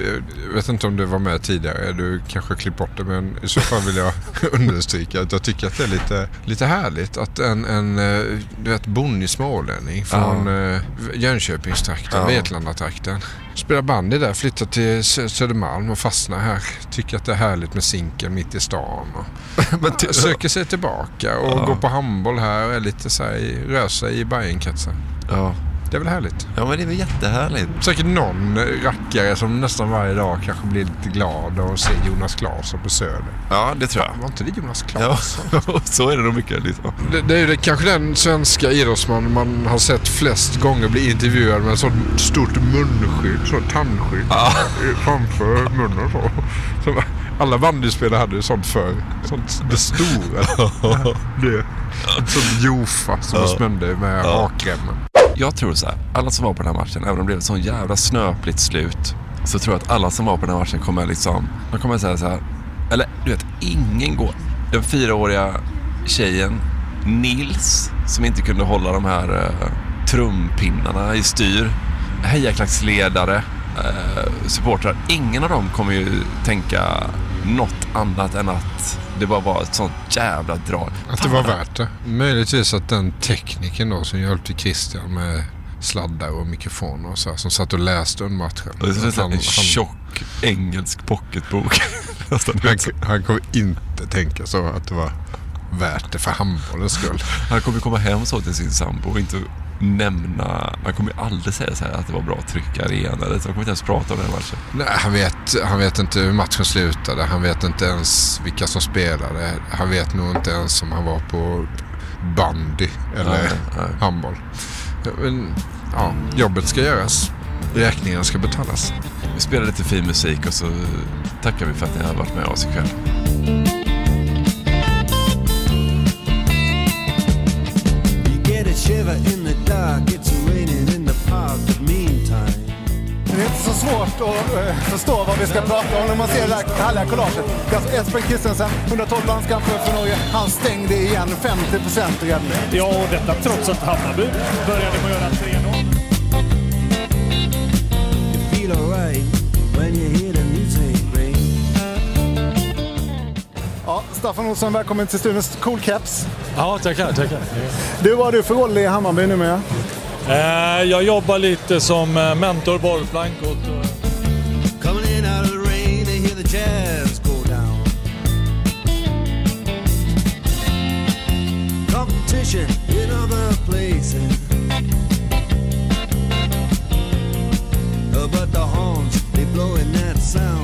jag vet inte om du var med tidigare. Du kanske klippt bort det. Men i så fall vill jag understryka att jag tycker att det är lite, lite härligt att en, en eh, du vet, bonnig smålänning från ja. Jönköpingstrakten, Ja. Vetlandatrakten. Spelar bandy där, flyttar till Sö- Södermalm och fastnar här. Tycker att det är härligt med sinken mitt i stan. Och söker sig tillbaka och Ja. går på handboll här och är lite så här, i- rör sig i Bajenkretsar. Ja. Det är väl härligt? Ja, men det är väl jättehärligt. Säkert någon rackare som nästan varje dag kanske blir lite glad och ser Jonas Claesson på Söder. Ja, det tror jag. Var inte det Jonas Ja, Claesson? så är det nog mycket. Liksom. Det, det är det, kanske den svenska idrottsman man har sett flest gånger bli intervjuad med ett sånt stort munskydd, sånt tandskydd i- framför munnen så. Som alla bandyspelare hade ju sånt förr. Sånt, det stora. det. Sånt jofa som man Ja. spände med Ja. hakremmen. Jag tror så här, alla som var på den här matchen, även om det blev ett sån jävla snöpligt slut, så tror jag att alla som var på den här matchen kommer liksom, de kommer säga så här, eller du vet, ingen går. Den fyraåriga tjejen, Nils, som inte kunde hålla de här eh, uh, trumpinnarna i styr, hejaklacksledare, uh, supportrar, ingen av dem kommer ju tänka något annat än att det bara var ett sånt jävla drag. Att det var värt det. Möjligtvis att den tekniken då som hjälpte Christian med sladdar och mikrofoner och så här, som satt och läste under matchen. Det är som en tjock engelsk pocketbok. han, han kommer inte tänka så att det var värt det för handbollens skull. Han kommer komma hem så till sin sambo och inte nämna... Han kommer ju aldrig säga så här att det var bra tryck i arenan. Han kommer inte ens prata om den matchen. Nej, han vet, han vet inte hur matchen slutade. Han vet inte ens vilka som spelade. Han vet nog inte ens om han var på bandy eller Nej, nej. handboll. Men, ja, jobbet ska göras. Räkningarna ska betalas. Vi spelar lite fin musik och så tackar vi för att ni har varit med oss ikväll. Shiver in dark, it's raining in the park, but meantime. Det är inte så svårt att eh, förstå vad vi ska prata om när man ser det här härliga collaget. Alltså Espen Christensen, 112 landskamper för Norge. Han stängde igen 50 procent. Ja, och detta trots att Hammarby började med att göra 3-0. Staffan Olsson, välkommen till studion. Cool caps. Ja, tackar, tackar. Du, vad har du för roll i Hammarby numera? Eh, jag jobbar lite som eh, mentor, bollplank åt... in other places. Uh, But the horns, they blowing that sound.